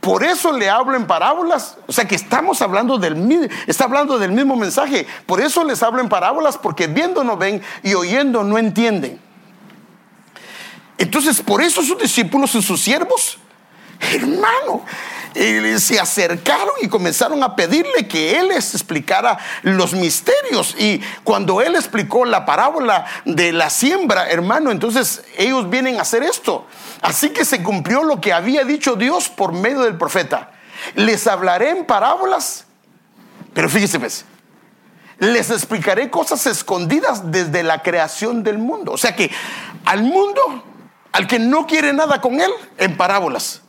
A: Por eso le hablo en parábolas. O sea que estamos hablando del, está hablando del mismo mensaje. Por eso les hablo en parábolas, porque viendo no ven y oyendo no entienden. Entonces, por eso sus discípulos y sus siervos, hermano, eh, se acercaron y comenzaron a pedirle que él les explicara los misterios. Y cuando él explicó la parábola de la siembra, hermano, entonces ellos vienen a hacer esto. Así que se cumplió lo que había dicho Dios por medio del profeta. Les hablaré en parábolas, pero fíjese, pues, les explicaré cosas escondidas desde la creación del mundo. O sea que al mundo, al que no quiere nada con él, en parábolas.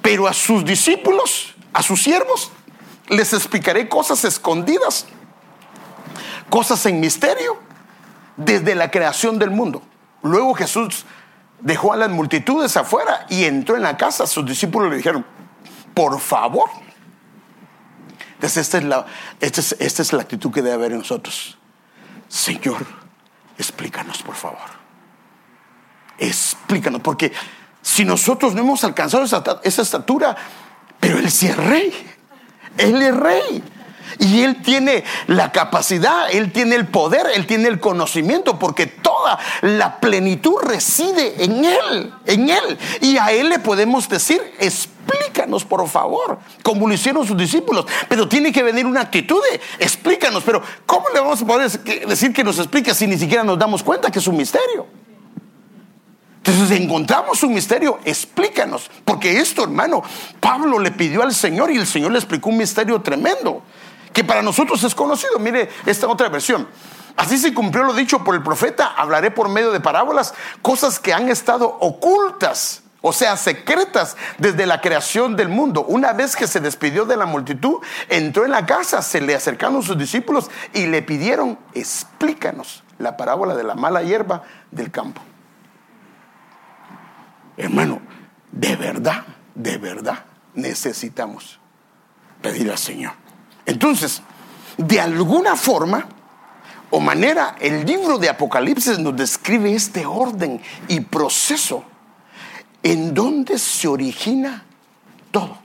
A: Pero a sus discípulos, a sus siervos, les explicaré cosas escondidas, cosas en misterio, desde la creación del mundo. Luego Jesús dejó a las multitudes afuera y entró en la casa. Sus discípulos le dijeron, por favor. Entonces esta es la, esta es, la actitud que debe haber en nosotros. Señor, explícanos, por favor. Explícanos, porque si nosotros no hemos alcanzado esa, esa estatura, pero Él sí es rey. Él es rey. Y Él tiene la capacidad, Él tiene el poder, Él tiene el conocimiento, porque toda la plenitud reside en Él, en Él. Y a Él le podemos decir, explícanos por favor, como lo hicieron sus discípulos. Pero tiene que venir una actitud de, explícanos. Pero ¿cómo le vamos a poder decir que nos explique si ni siquiera nos damos cuenta que es un misterio? Entonces encontramos un misterio, explícanos, porque esto, hermano, Pablo le pidió al Señor y el Señor le explicó un misterio tremendo que para nosotros es conocido. Mire esta otra versión. Así se cumplió lo dicho por el profeta, hablaré por medio de parábolas, cosas que han estado ocultas, o sea, secretas desde la creación del mundo. Una vez que se despidió de la multitud, entró en la casa, se le acercaron sus discípulos y le pidieron, explícanos la parábola de la mala hierba del campo. Hermano, de verdad, de verdad necesitamos pedir al Señor entonces, de alguna forma o manera, el libro de Apocalipsis nos describe este orden y proceso en donde se origina todo.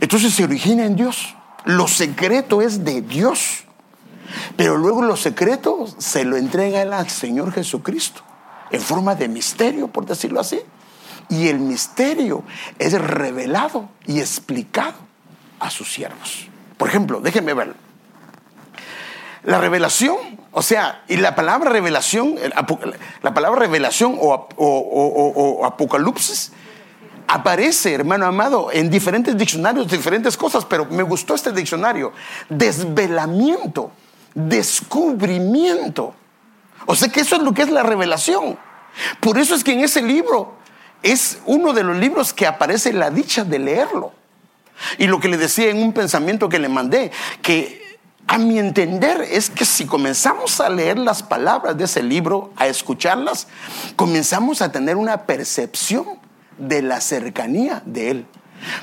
A: Entonces se origina en Dios. Lo secreto es de Dios. Pero luego lo secreto se lo entrega al Señor Jesucristo en forma de misterio, por decirlo así. Y el misterio es revelado y explicado a sus siervos. Por ejemplo, déjenme ver. La revelación, o sea, y la palabra revelación, la palabra revelación o, apocalipsis aparece, hermano amado, en diferentes diccionarios, diferentes cosas, pero me gustó este diccionario. Desvelamiento, descubrimiento. O sea que eso es lo que es la revelación. Por eso es que en ese libro es uno de los libros que aparece la dicha de leerlo. Y lo que le decía en un pensamiento que le mandé, que a mi entender es que si comenzamos a leer las palabras de ese libro, a escucharlas, comenzamos a tener una percepción de la cercanía de Él.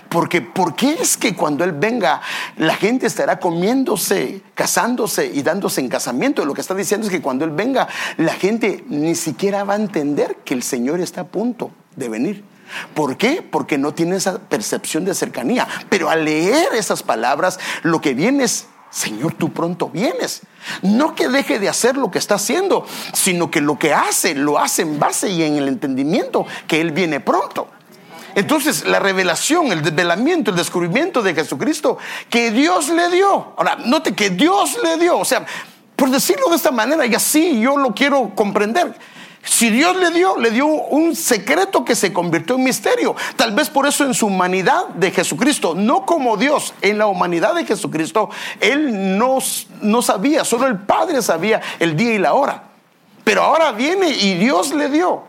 A: Porque ¿por qué es que cuando Él venga la gente estará comiéndose, casándose y dándose en casamiento? Lo que está diciendo es que cuando Él venga la gente ni siquiera va a entender que el Señor está a punto de venir. ¿Por qué? Porque no tiene esa percepción de cercanía. Pero al leer esas palabras, lo que viene es, Señor, tú pronto vienes. No que deje de hacer lo que está haciendo, sino que lo que hace, lo hace en base y en el entendimiento que Él viene pronto. Entonces, la revelación, el desvelamiento, el descubrimiento de Jesucristo que Dios le dio. Ahora, note que Dios le dio. O sea, por decirlo de esta manera, y así yo lo quiero comprender. Si Dios le dio, le dio un secreto que se convirtió en misterio. Tal vez por eso en su humanidad de Jesucristo, no como Dios, en la humanidad de Jesucristo, Él no, no sabía, solo el Padre sabía el día y la hora. Pero ahora viene y Dios le dio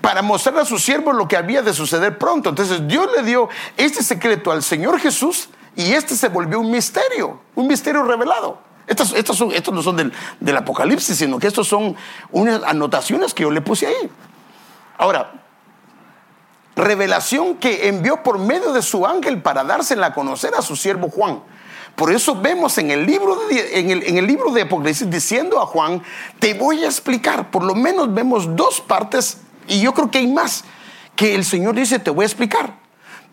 A: para mostrar a sus siervos lo que había de suceder pronto. Entonces Dios le dio este secreto al Señor Jesús y este se volvió un misterio, un misterio revelado. Estos, estos, no son del, del, Apocalipsis, sino que estos son unas anotaciones que yo le puse ahí. Ahora, revelación que envió por medio de su ángel para dársela a conocer a su siervo Juan. Por eso vemos en el libro de, en el, en el libro de Apocalipsis diciendo a Juan, te voy a explicar, por lo menos vemos dos partes, y yo creo que hay más, que el Señor dice, te voy a explicar.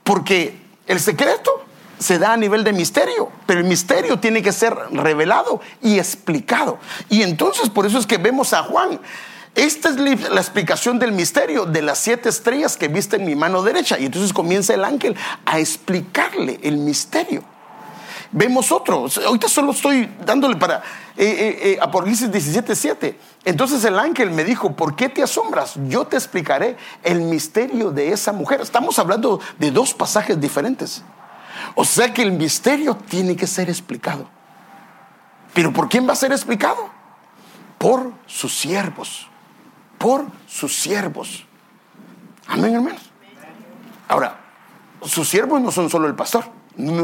A: Porque el secreto se da a nivel de misterio, pero el misterio tiene que ser revelado y explicado. Y entonces por eso es que vemos a Juan. Esta es la explicación del misterio de las siete estrellas que viste en mi mano derecha. Y entonces comienza el ángel a explicarle el misterio. Vemos otro. Ahorita solo estoy dándole para eh, eh, eh Apocalipsis 17, 7. Entonces el ángel me dijo, ¿por qué te asombras? Yo te explicaré el misterio de esa mujer. Estamos hablando de dos pasajes diferentes. O sea que el misterio tiene que ser explicado. ¿Pero por quién va a ser explicado? Por sus siervos. Por sus siervos. Amén, hermanos. Ahora, sus siervos no son solo el pastor.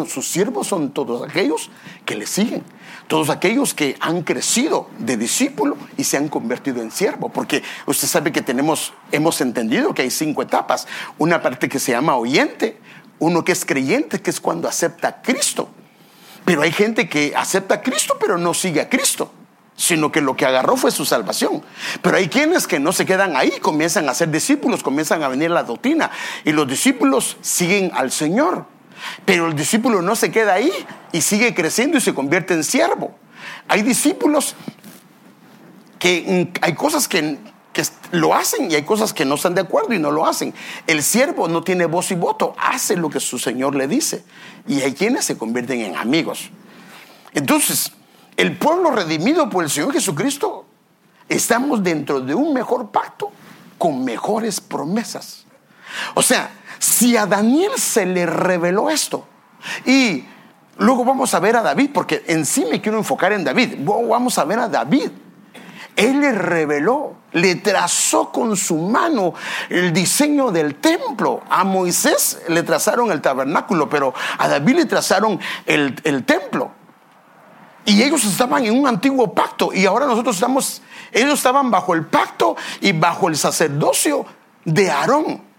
A: sus siervos son todos aquellos que le siguen. Todos aquellos que han crecido de discípulo y se han convertido en siervo. Porque usted sabe que tenemos, hemos entendido que hay cinco etapas. Una parte que se llama oyente, uno que es creyente, que es cuando acepta a Cristo. Pero hay gente que acepta a Cristo, pero no sigue a Cristo, sino que lo que agarró fue su salvación. Pero hay quienes que no se quedan ahí, comienzan a ser discípulos, comienzan a venir la doctrina, y los discípulos siguen al Señor. Pero el discípulo no se queda ahí y sigue creciendo y se convierte en siervo. Hay discípulos que hay cosas que que lo hacen y hay cosas que no están de acuerdo y no lo hacen. El siervo no tiene voz y voto, hace lo que su Señor le dice. Y hay quienes se convierten en amigos. Entonces, el pueblo redimido por el Señor Jesucristo, estamos dentro de un mejor pacto con mejores promesas. O sea, si a Daniel se le reveló esto y luego vamos a ver a David, porque en sí me quiero enfocar en David, vamos a ver a David él le reveló, le trazó con su mano el diseño del templo. A Moisés le trazaron el tabernáculo, pero a David le trazaron el, templo. Y ellos estaban en un antiguo pacto y ahora nosotros estamos, ellos estaban bajo el pacto y bajo el sacerdocio de Aarón.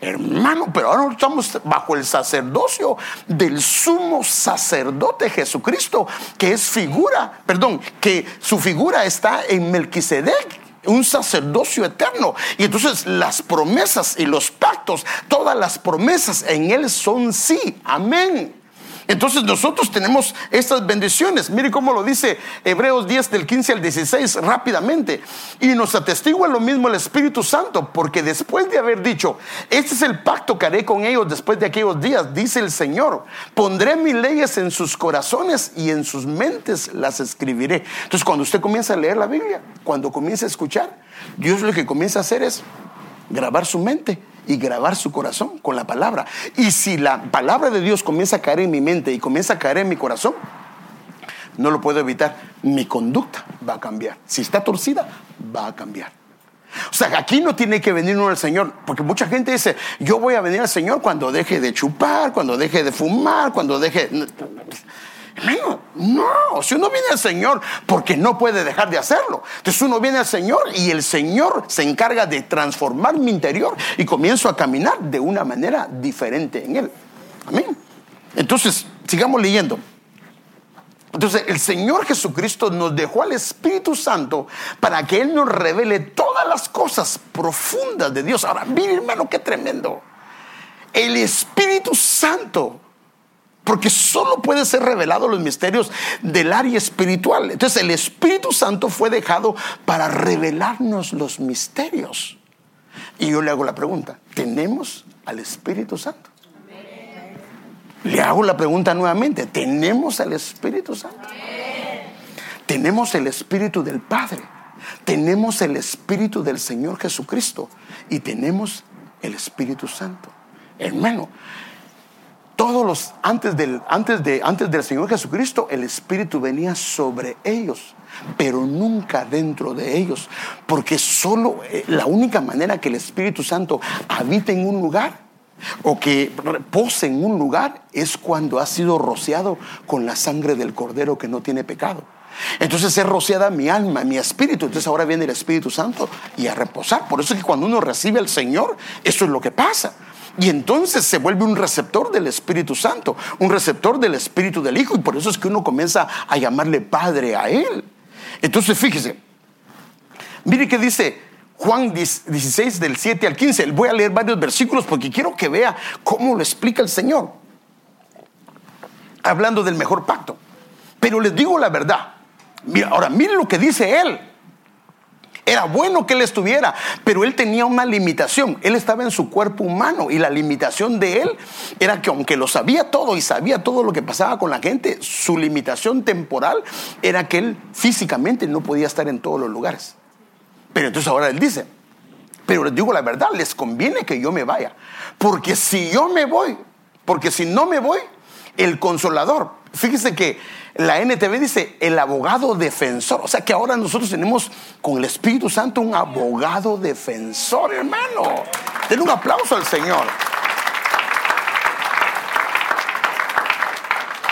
A: Hermano, pero ahora estamos bajo el sacerdocio del sumo sacerdote Jesucristo, que es figura, perdón, que su figura está en Melquisedec, un sacerdocio eterno. Y entonces las promesas y los pactos, todas las promesas en Él son sí. Amén. Entonces nosotros tenemos estas bendiciones. Mire cómo lo dice Hebreos 10 del 15 al 16 rápidamente. Y nos atestigua lo mismo el Espíritu Santo, porque después de haber dicho, este es el pacto que haré con ellos después de aquellos días, dice el Señor, pondré mis leyes en sus corazones y en sus mentes las escribiré. Entonces cuando usted comienza a leer la Biblia, cuando comienza a escuchar, Dios lo que comienza a hacer es grabar su mente y grabar su corazón con la palabra. Y si la palabra de Dios comienza a caer en mi mente y comienza a caer en mi corazón, no lo puedo evitar. Mi conducta va a cambiar. Si está torcida, va a cambiar. O sea, aquí no tiene que venir uno al Señor, porque mucha gente dice, yo voy a venir al Señor cuando deje de chupar, cuando deje de fumar, cuando deje no, si uno viene al Señor porque no puede dejar de hacerlo. Entonces uno viene al Señor y el Señor se encarga de transformar mi interior y comienzo a caminar de una manera diferente en Él. Amén. Entonces, sigamos leyendo. Entonces, el Señor Jesucristo nos dejó al Espíritu Santo para que Él nos revele todas las cosas profundas de Dios. Ahora, mire hermano, qué tremendo. El Espíritu Santo porque solo puede ser revelado los misterios del área espiritual. Entonces el Espíritu Santo fue dejado para revelarnos los misterios. Y yo le hago la pregunta, ¿tenemos al Espíritu Santo? Le hago la pregunta nuevamente, ¿tenemos al Espíritu Santo? Tenemos el Espíritu del Padre, tenemos el Espíritu del Señor Jesucristo y tenemos el Espíritu Santo. Hermano, todos los antes del antes de antes del Señor Jesucristo el espíritu venía sobre ellos pero nunca dentro de ellos porque solo eh, la única manera que el Espíritu Santo habita en un lugar o que repose en un lugar es cuando ha sido rociado con la sangre del cordero que no tiene pecado. Entonces es rociada mi alma, mi espíritu. Entonces ahora viene el Espíritu Santo y a reposar. Por eso es que cuando uno recibe al Señor, eso es lo que pasa. Y entonces se vuelve un receptor del Espíritu Santo, un receptor del Espíritu del Hijo. Y por eso es que uno comienza a llamarle Padre a Él. Entonces fíjese, mire que dice Juan 16 del 7 al 15. Voy a leer varios versículos porque quiero que vea cómo lo explica el Señor. Hablando del mejor pacto. Pero les digo la verdad. Ahora, mire lo que dice Él. Era bueno que él estuviera, pero él tenía una limitación. Él estaba en su cuerpo humano y la limitación de él era que aunque lo sabía todo y sabía todo lo que pasaba con la gente, su limitación temporal era que él físicamente no podía estar en todos los lugares. Pero entonces ahora él dice, pero les digo la verdad, les conviene que yo me vaya, porque si yo me voy, porque si no me voy, el consolador, fíjese que la NTV dice el abogado defensor. O sea que ahora nosotros tenemos con el Espíritu Santo un abogado defensor, hermano. Den un aplauso al Señor.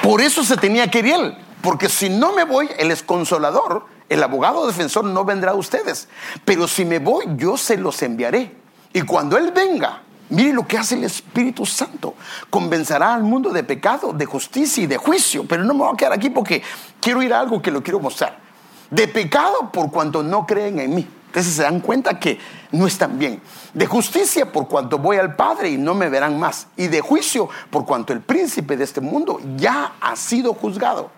A: Por eso se tenía que ir él. Porque si no me voy, él es consolador. El abogado defensor no vendrá a ustedes. Pero si me voy, yo se los enviaré. Y cuando él venga, Mire lo que hace el Espíritu Santo. Convencerá al mundo de pecado, de justicia y de juicio. Pero no me voy a quedar aquí porque quiero ir a algo que lo quiero mostrar. De pecado por cuanto no creen en mí. Entonces se dan cuenta que no están bien. De justicia por cuanto voy al Padre y no me verán más. Y de juicio por cuanto el príncipe de este mundo ya ha sido juzgado.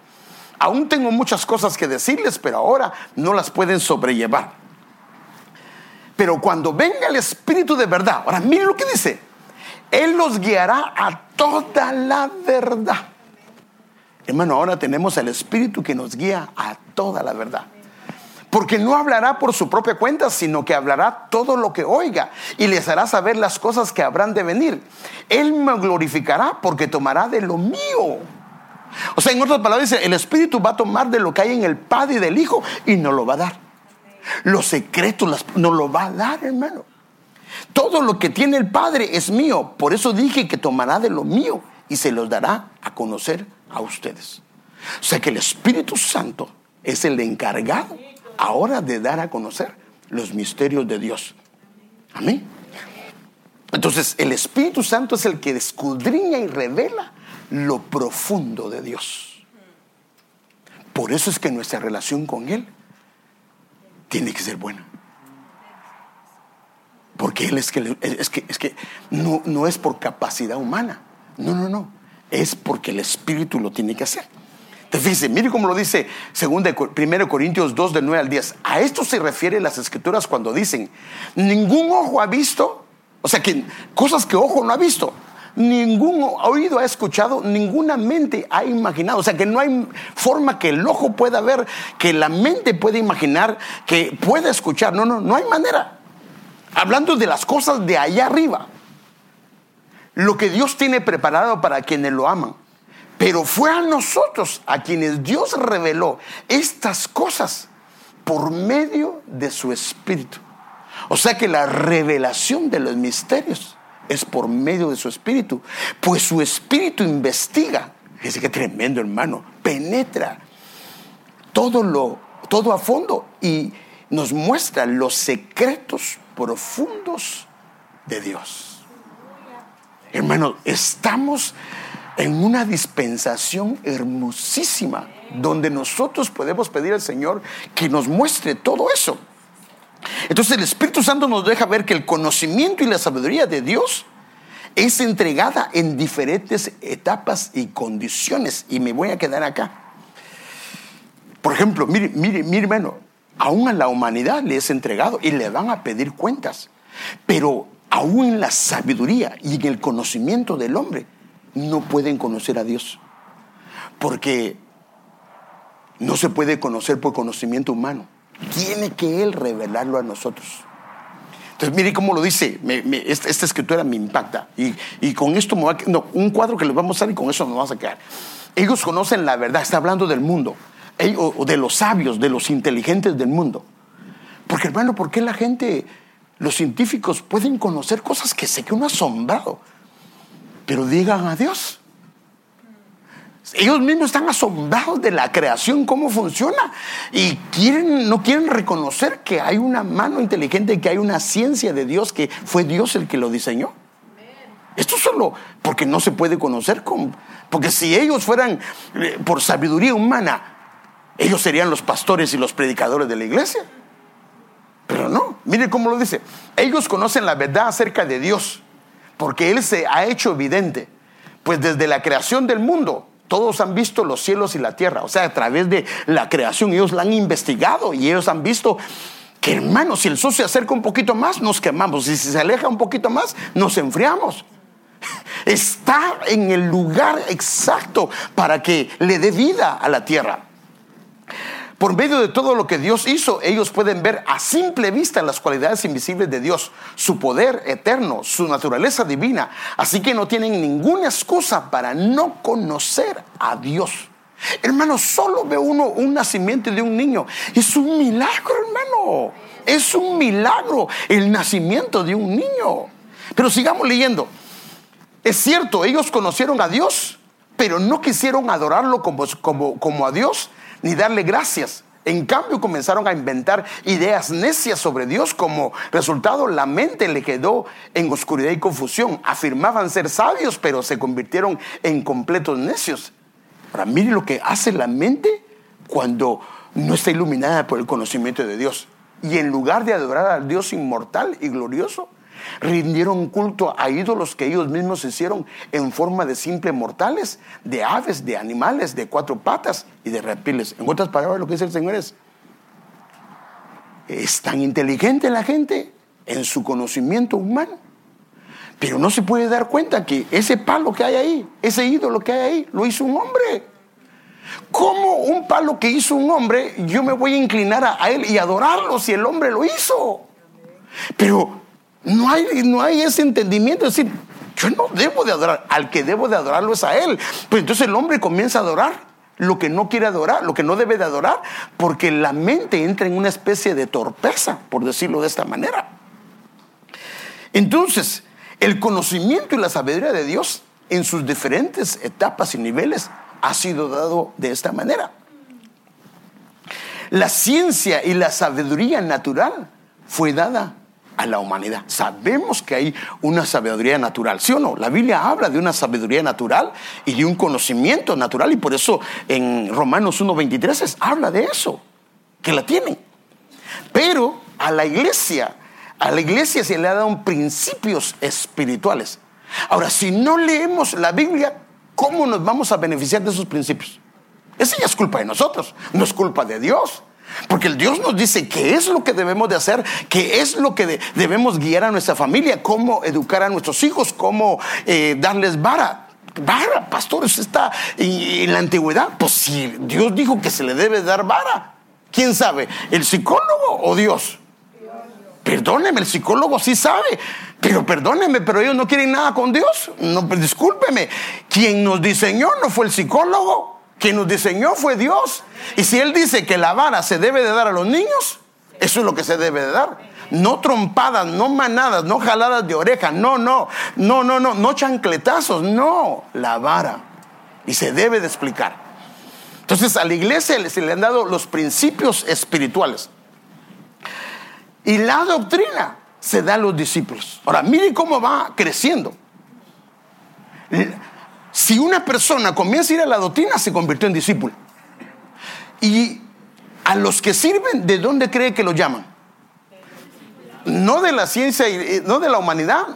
A: Aún tengo muchas cosas que decirles, pero ahora no las pueden sobrellevar. Pero cuando venga el Espíritu de verdad, ahora miren lo que dice, Él los guiará a toda la verdad. Hermano, ahora tenemos el Espíritu que nos guía a toda la verdad. Porque no hablará por su propia cuenta, sino que hablará todo lo que oiga y les hará saber las cosas que habrán de venir. Él me glorificará porque tomará de lo mío. O sea, en otras palabras dice, el Espíritu va a tomar de lo que hay en el Padre y del Hijo y nos lo va a dar. Los secretos nos lo va a dar, hermano. Todo lo que tiene el Padre es mío. Por eso dije que tomará de lo mío y se los dará a conocer a ustedes. O sea que el Espíritu Santo es el encargado ahora de dar a conocer los misterios de Dios. Amén. Entonces el Espíritu Santo es el que escudriña y revela lo profundo de Dios. Por eso es que nuestra relación con Él tiene que ser bueno. Porque Él es que, es que, es que no, no es por capacidad humana. No, no, no. Es porque el Espíritu lo tiene que hacer. Te fíjese, mire cómo lo dice 1 Corintios 2 de 9 al 10. A esto se refiere las escrituras cuando dicen, ningún ojo ha visto, o sea que cosas que ojo no ha visto, ningún oído ha escuchado, ninguna mente ha imaginado. O sea que no hay forma que el ojo pueda ver, que la mente pueda imaginar, que pueda escuchar. No, no, no hay manera. Hablando de las cosas de allá arriba. Lo que Dios tiene preparado para quienes lo aman. Pero fue a nosotros a quienes Dios reveló estas cosas por medio de su Espíritu. O sea que la revelación de los misterios es por medio de su espíritu. Pues su espíritu investiga. Dice que tremendo, hermano. Penetra todo lo, todo a fondo y nos muestra los secretos profundos de Dios. Hermano, estamos en una dispensación hermosísima, donde nosotros podemos pedir al Señor que nos muestre todo eso. Entonces el Espíritu Santo nos deja ver que el conocimiento y la sabiduría de Dios es entregada en diferentes etapas y condiciones. Y me voy a quedar acá. Por ejemplo, mire, mire, mire, hermano, aún a la humanidad le es entregado y le van a pedir cuentas. Pero aún en la sabiduría y en el conocimiento del hombre, no pueden conocer a Dios. Porque no se puede conocer por conocimiento humano. Tiene que Él revelarlo a nosotros. Entonces, mire cómo lo dice. esta, escritura me impacta. Y, con esto me va a, no, un cuadro que les vamos a dar y con eso nos vamos a quedar. Ellos conocen la verdad, está hablando del mundo, o de los sabios, de los inteligentes del mundo. Porque, hermano, ¿por qué la gente, los científicos pueden conocer cosas que se quedan asombrado? Pero digan a Dios. Ellos mismos están asombrados de la creación, cómo funciona. Y quieren, no quieren reconocer que hay una mano inteligente, que hay una ciencia de Dios, que fue Dios el que lo diseñó. Esto solo porque no se puede conocer. Con, porque si ellos fueran eh, por sabiduría humana, ellos serían los pastores y los predicadores de la iglesia. Pero no, mire cómo lo dice. Ellos conocen la verdad acerca de Dios, porque Él se ha hecho evidente. Pues desde la creación del mundo, todos han visto los cielos y la tierra. O sea, a través de la creación, ellos la han investigado y ellos han visto que, hermano, si el sol se acerca un poquito más, nos quemamos. Y si se aleja un poquito más, nos enfriamos. *laughs* Está en el lugar exacto para que le dé vida a la tierra. Por medio de todo lo que Dios hizo, ellos pueden ver a simple vista las cualidades invisibles de Dios, su poder eterno, su naturaleza divina. Así que no tienen ninguna excusa para no conocer a Dios. Hermano, solo ve uno un nacimiento de un niño. Es un milagro, hermano. Es un milagro el nacimiento de un niño. Pero sigamos leyendo. Es cierto, ellos conocieron a Dios, pero no quisieron adorarlo como, como, como a Dios ni darle gracias. En cambio comenzaron a inventar ideas necias sobre Dios. Como resultado, la mente le quedó en oscuridad y confusión. Afirmaban ser sabios, pero se convirtieron en completos necios. Ahora, mire lo que hace la mente cuando no está iluminada por el conocimiento de Dios. Y en lugar de adorar al Dios inmortal y glorioso, rindieron culto a ídolos que ellos mismos hicieron en forma de simples mortales, de aves, de animales, de cuatro patas y de reptiles. En otras palabras, lo que dice el Señor es, es tan inteligente la gente en su conocimiento humano, pero no se puede dar cuenta que ese palo que hay ahí, ese ídolo que hay ahí, lo hizo un hombre. ¿Cómo un palo que hizo un hombre, yo me voy a inclinar a, él y adorarlo si el hombre lo hizo? Pero no hay, no hay ese entendimiento. Es decir, yo no debo de adorar, al que debo de adorarlo es a Él. Pues entonces el hombre comienza a adorar lo que no quiere adorar, lo que no debe de adorar, porque la mente entra en una especie de torpeza, por decirlo de esta manera. Entonces, el conocimiento y la sabiduría de Dios en sus diferentes etapas y niveles ha sido dado de esta manera. La ciencia y la sabiduría natural fue dada a la humanidad. Sabemos que hay una sabiduría natural, ¿sí o no? La Biblia habla de una sabiduría natural y de un conocimiento natural y por eso en Romanos 1.23 habla de eso, que la tienen. Pero a la iglesia, a la iglesia se le ha dado principios espirituales. Ahora, si no leemos la Biblia, ¿cómo nos vamos a beneficiar de esos principios? Esa ya es culpa de nosotros, no es culpa de Dios. Porque el Dios nos dice qué es lo que debemos de hacer, qué es lo que debemos guiar a nuestra familia, cómo educar a nuestros hijos, cómo eh, darles vara. Vara, pastor, usted está en, la antigüedad. Pues si Dios dijo que se le debe dar vara, ¿quién sabe? ¿El psicólogo o Dios? Perdóneme, el psicólogo sí sabe, pero perdóneme, pero ellos no quieren nada con Dios. No, pues discúlpeme. Quien nos diseñó no fue el psicólogo, quien nos diseñó fue Dios. Y si Él dice que la vara se debe de dar a los niños, eso es lo que se debe de dar. No trompadas, no manadas, no jaladas de oreja, no, no, no, no, no, no chancletazos, no, la vara. Y se debe de explicar. Entonces a la iglesia se le han dado los principios espirituales. Y la doctrina se da a los discípulos. Ahora, mire cómo va creciendo si una persona comienza a ir a la doctrina, se convirtió en discípulo. Y a los que sirven, ¿de dónde cree que lo llaman? No de la ciencia, eh, no de la humanidad,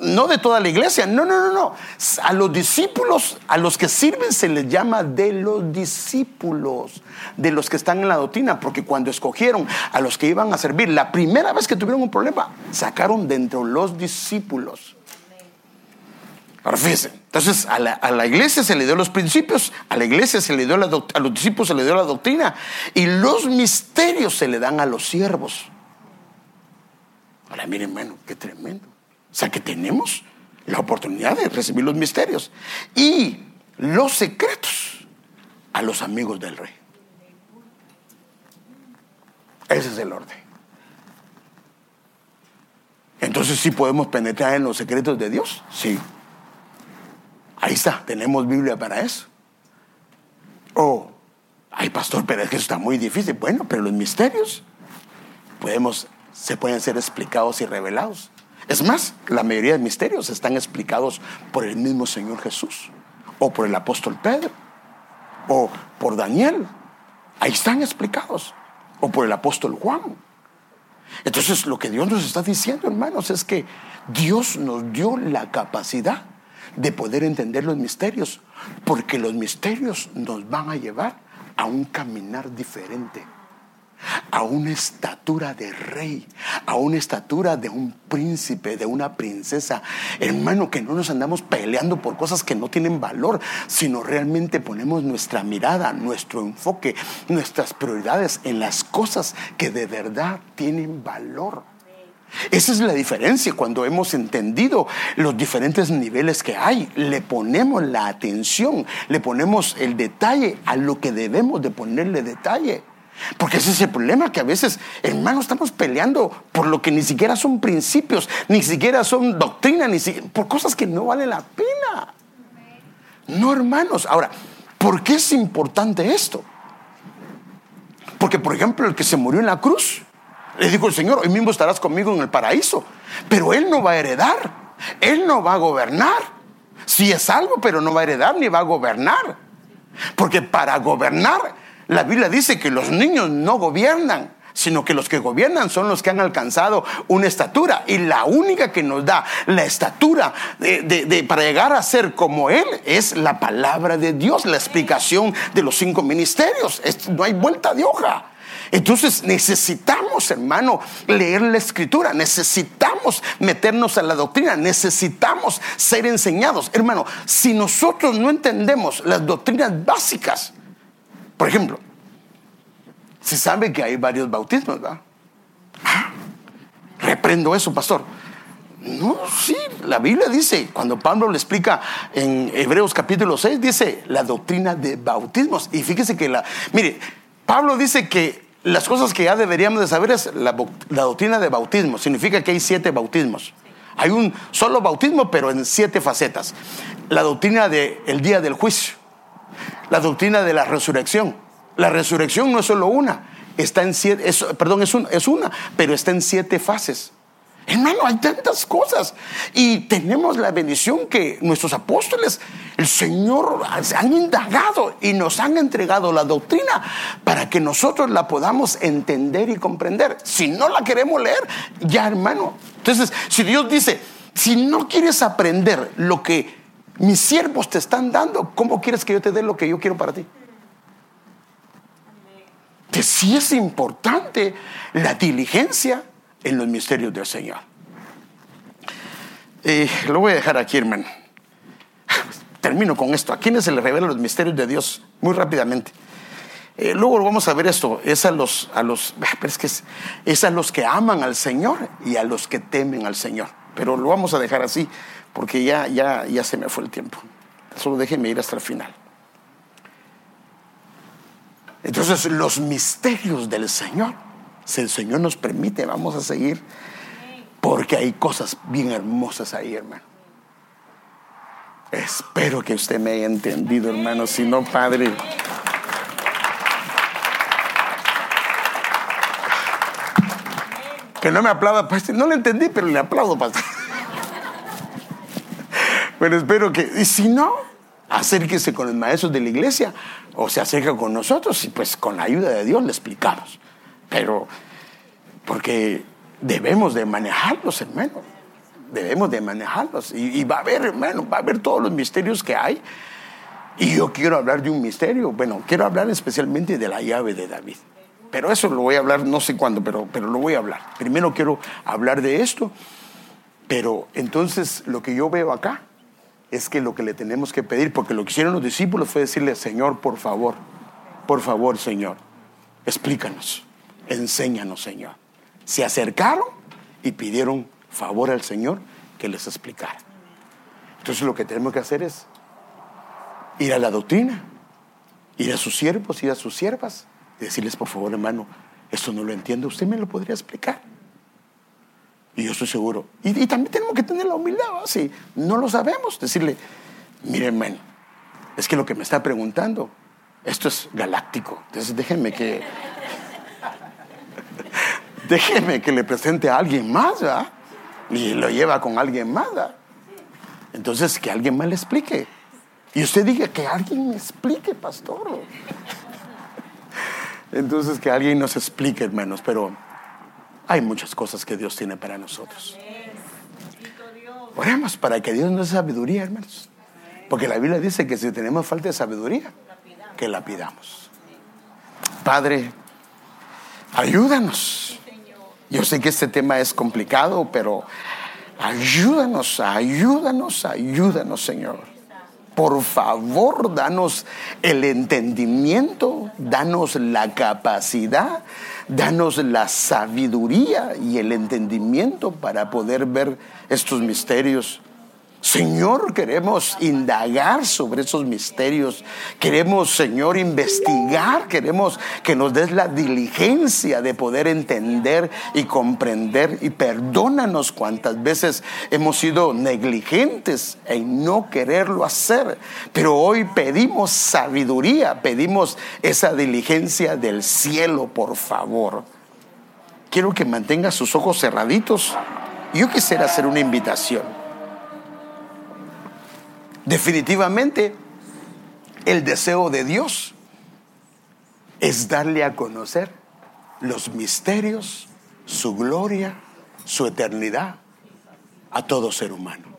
A: no de toda la iglesia, no, no, no, no. A los discípulos, a los que sirven se les llama de los discípulos, de los que están en la doctrina, porque cuando escogieron a los que iban a servir, la primera vez que tuvieron un problema, sacaron dentro los discípulos. Ahora fíjense, entonces a la, iglesia se le dio los principios, a la iglesia se le dio la a los discípulos se le dio la doctrina y los misterios se le dan a los siervos. Ahora miren, hermano, qué tremendo. O sea que tenemos la oportunidad de recibir los misterios y los secretos a los amigos del rey. Ese es el orden. Entonces sí podemos penetrar en los secretos de Dios. Sí. Ahí está, tenemos Biblia para eso. Oh, ay pastor, pero es que eso está muy difícil. Bueno, pero los misterios podemos, se pueden ser explicados y revelados. Es más, la mayoría de misterios están explicados por el mismo Señor Jesús, o por el apóstol Pedro, o por Daniel. Ahí están explicados, o por el apóstol Juan. Entonces, lo que Dios nos está diciendo, hermanos, es que Dios nos dio la capacidad de poder entender los misterios, porque los misterios nos van a llevar a un caminar diferente, a una estatura de rey, a una estatura de un príncipe, de una princesa. Hermano, que no nos andamos peleando por cosas que no tienen valor, sino realmente ponemos nuestra mirada, nuestro enfoque, nuestras prioridades en las cosas que de verdad tienen valor. Esa es la diferencia cuando hemos entendido los diferentes niveles que hay. Le ponemos la atención, le ponemos el detalle a lo que debemos de ponerle detalle. Porque ese es el problema que a veces, hermanos, estamos peleando por lo que ni siquiera son principios, ni siquiera son doctrina, ni por cosas que no valen la pena. No, hermanos. Ahora, ¿por qué es importante esto? Porque, por ejemplo, el que se murió en la cruz, le dijo el Señor, hoy mismo estarás conmigo en el paraíso. Pero Él no va a heredar, Él no va a gobernar. Si es algo, pero no va a heredar ni va a gobernar. Porque para gobernar, la Biblia dice que los niños no gobiernan, sino que los que gobiernan son los que han alcanzado una estatura. Y la única que nos da la estatura de, para llegar a ser como Él es la palabra de Dios, la explicación de los cinco ministerios. no hay vuelta de hoja. Entonces necesitamos, hermano, leer la escritura, necesitamos meternos a la doctrina, necesitamos ser enseñados. Hermano, si nosotros no entendemos las doctrinas básicas, por ejemplo, se sabe que hay varios bautismos, ¿verdad? Ah, reprendo eso, pastor. No, sí, la Biblia dice, cuando Pablo le explica en Hebreos capítulo 6, dice la doctrina de bautismos. Y fíjese que la, mire, Pablo dice que las cosas que ya deberíamos de saber es la, doctrina de bautismo. Significa que hay siete bautismos. Hay un solo bautismo, pero en siete facetas. La doctrina del día del juicio. La doctrina de la resurrección. La resurrección no es solo una. Está en siete, perdón, es, es una, pero está en siete fases. Hermano, hay tantas cosas. Y tenemos la bendición que nuestros apóstoles, el Señor, han indagado y nos han entregado la doctrina para que nosotros la podamos entender y comprender. Si no la queremos leer, ya hermano. Entonces, si Dios dice, si no quieres aprender lo que mis siervos te están dando, ¿cómo quieres que yo te dé lo que yo quiero para ti? Que sí es importante la diligencia en los misterios del Señor. Y lo voy a dejar aquí, hermano. Termino con esto. ¿A quiénes se les revelan los misterios de Dios? Muy rápidamente. Eh, luego vamos a ver esto. Es a los, a los, es que es, a los que aman al Señor y a los que temen al Señor. Pero lo vamos a dejar así porque ya, ya, ya se me fue el tiempo. Solo déjenme ir hasta el final. Entonces, los misterios del Señor si el Señor nos permite, vamos a seguir. Porque hay cosas bien hermosas ahí, hermano. Espero que usted me haya entendido, hermano. Si no, Padre. Que no me aplauda, pastor. No le entendí, pero le aplaudo, pastor. Pero espero que. Y si no, acérquese con los maestros de la iglesia o se acerca con nosotros y pues con la ayuda de Dios le explicamos. Pero, porque debemos de manejarlos, hermano. Debemos de manejarlos. Y, va a haber, hermano, va a haber todos los misterios que hay. Y yo quiero hablar de un misterio. Bueno, quiero hablar especialmente de la llave de David. Pero eso lo voy a hablar no sé cuándo, pero, pero lo voy a hablar. Primero quiero hablar de esto. Pero entonces lo que yo veo acá es que lo que le tenemos que pedir, porque lo que hicieron los discípulos fue decirle, Señor, por favor, por favor, Señor, explícanos, enséñanos, Señor. Se acercaron y pidieron favor al Señor que les explicara. Entonces lo que tenemos que hacer es ir a la doctrina, ir a sus siervos, ir a sus siervas y decirles, por favor, hermano, esto no lo entiendo, usted me lo podría explicar. Y yo estoy seguro. Y, también tenemos que tener la humildad, si no lo sabemos, decirle, mire hermano, es que lo que me está preguntando, esto es galáctico, entonces déjenme que... déjenme que le presente a alguien más, ¿verdad? Y lo lleva con alguien más, ¿verdad? Entonces, que alguien más le explique. Y usted diga que alguien me explique, pastor. Entonces, que alguien nos explique, hermanos, pero hay muchas cosas que Dios tiene para nosotros. Oremos para que Dios nos dé sabiduría, hermanos. Porque la Biblia dice que si tenemos falta de sabiduría, que la pidamos. Padre, ayúdanos. Yo sé que este tema es complicado, pero ayúdanos, ayúdanos, ayúdanos, Señor. Por favor, danos el entendimiento, danos la capacidad, danos la sabiduría y el entendimiento para poder ver estos misterios Señor, queremos indagar sobre esos misterios. Queremos, Señor, investigar. Queremos que nos des la diligencia de poder entender y comprender. Y perdónanos cuantas veces hemos sido negligentes en no quererlo hacer. Pero hoy pedimos sabiduría, pedimos esa diligencia del cielo, por favor. Quiero que mantenga sus ojos cerraditos. Yo quisiera hacer una invitación. Definitivamente, el deseo de Dios es darle a conocer los misterios, su gloria, su eternidad a todo ser humano.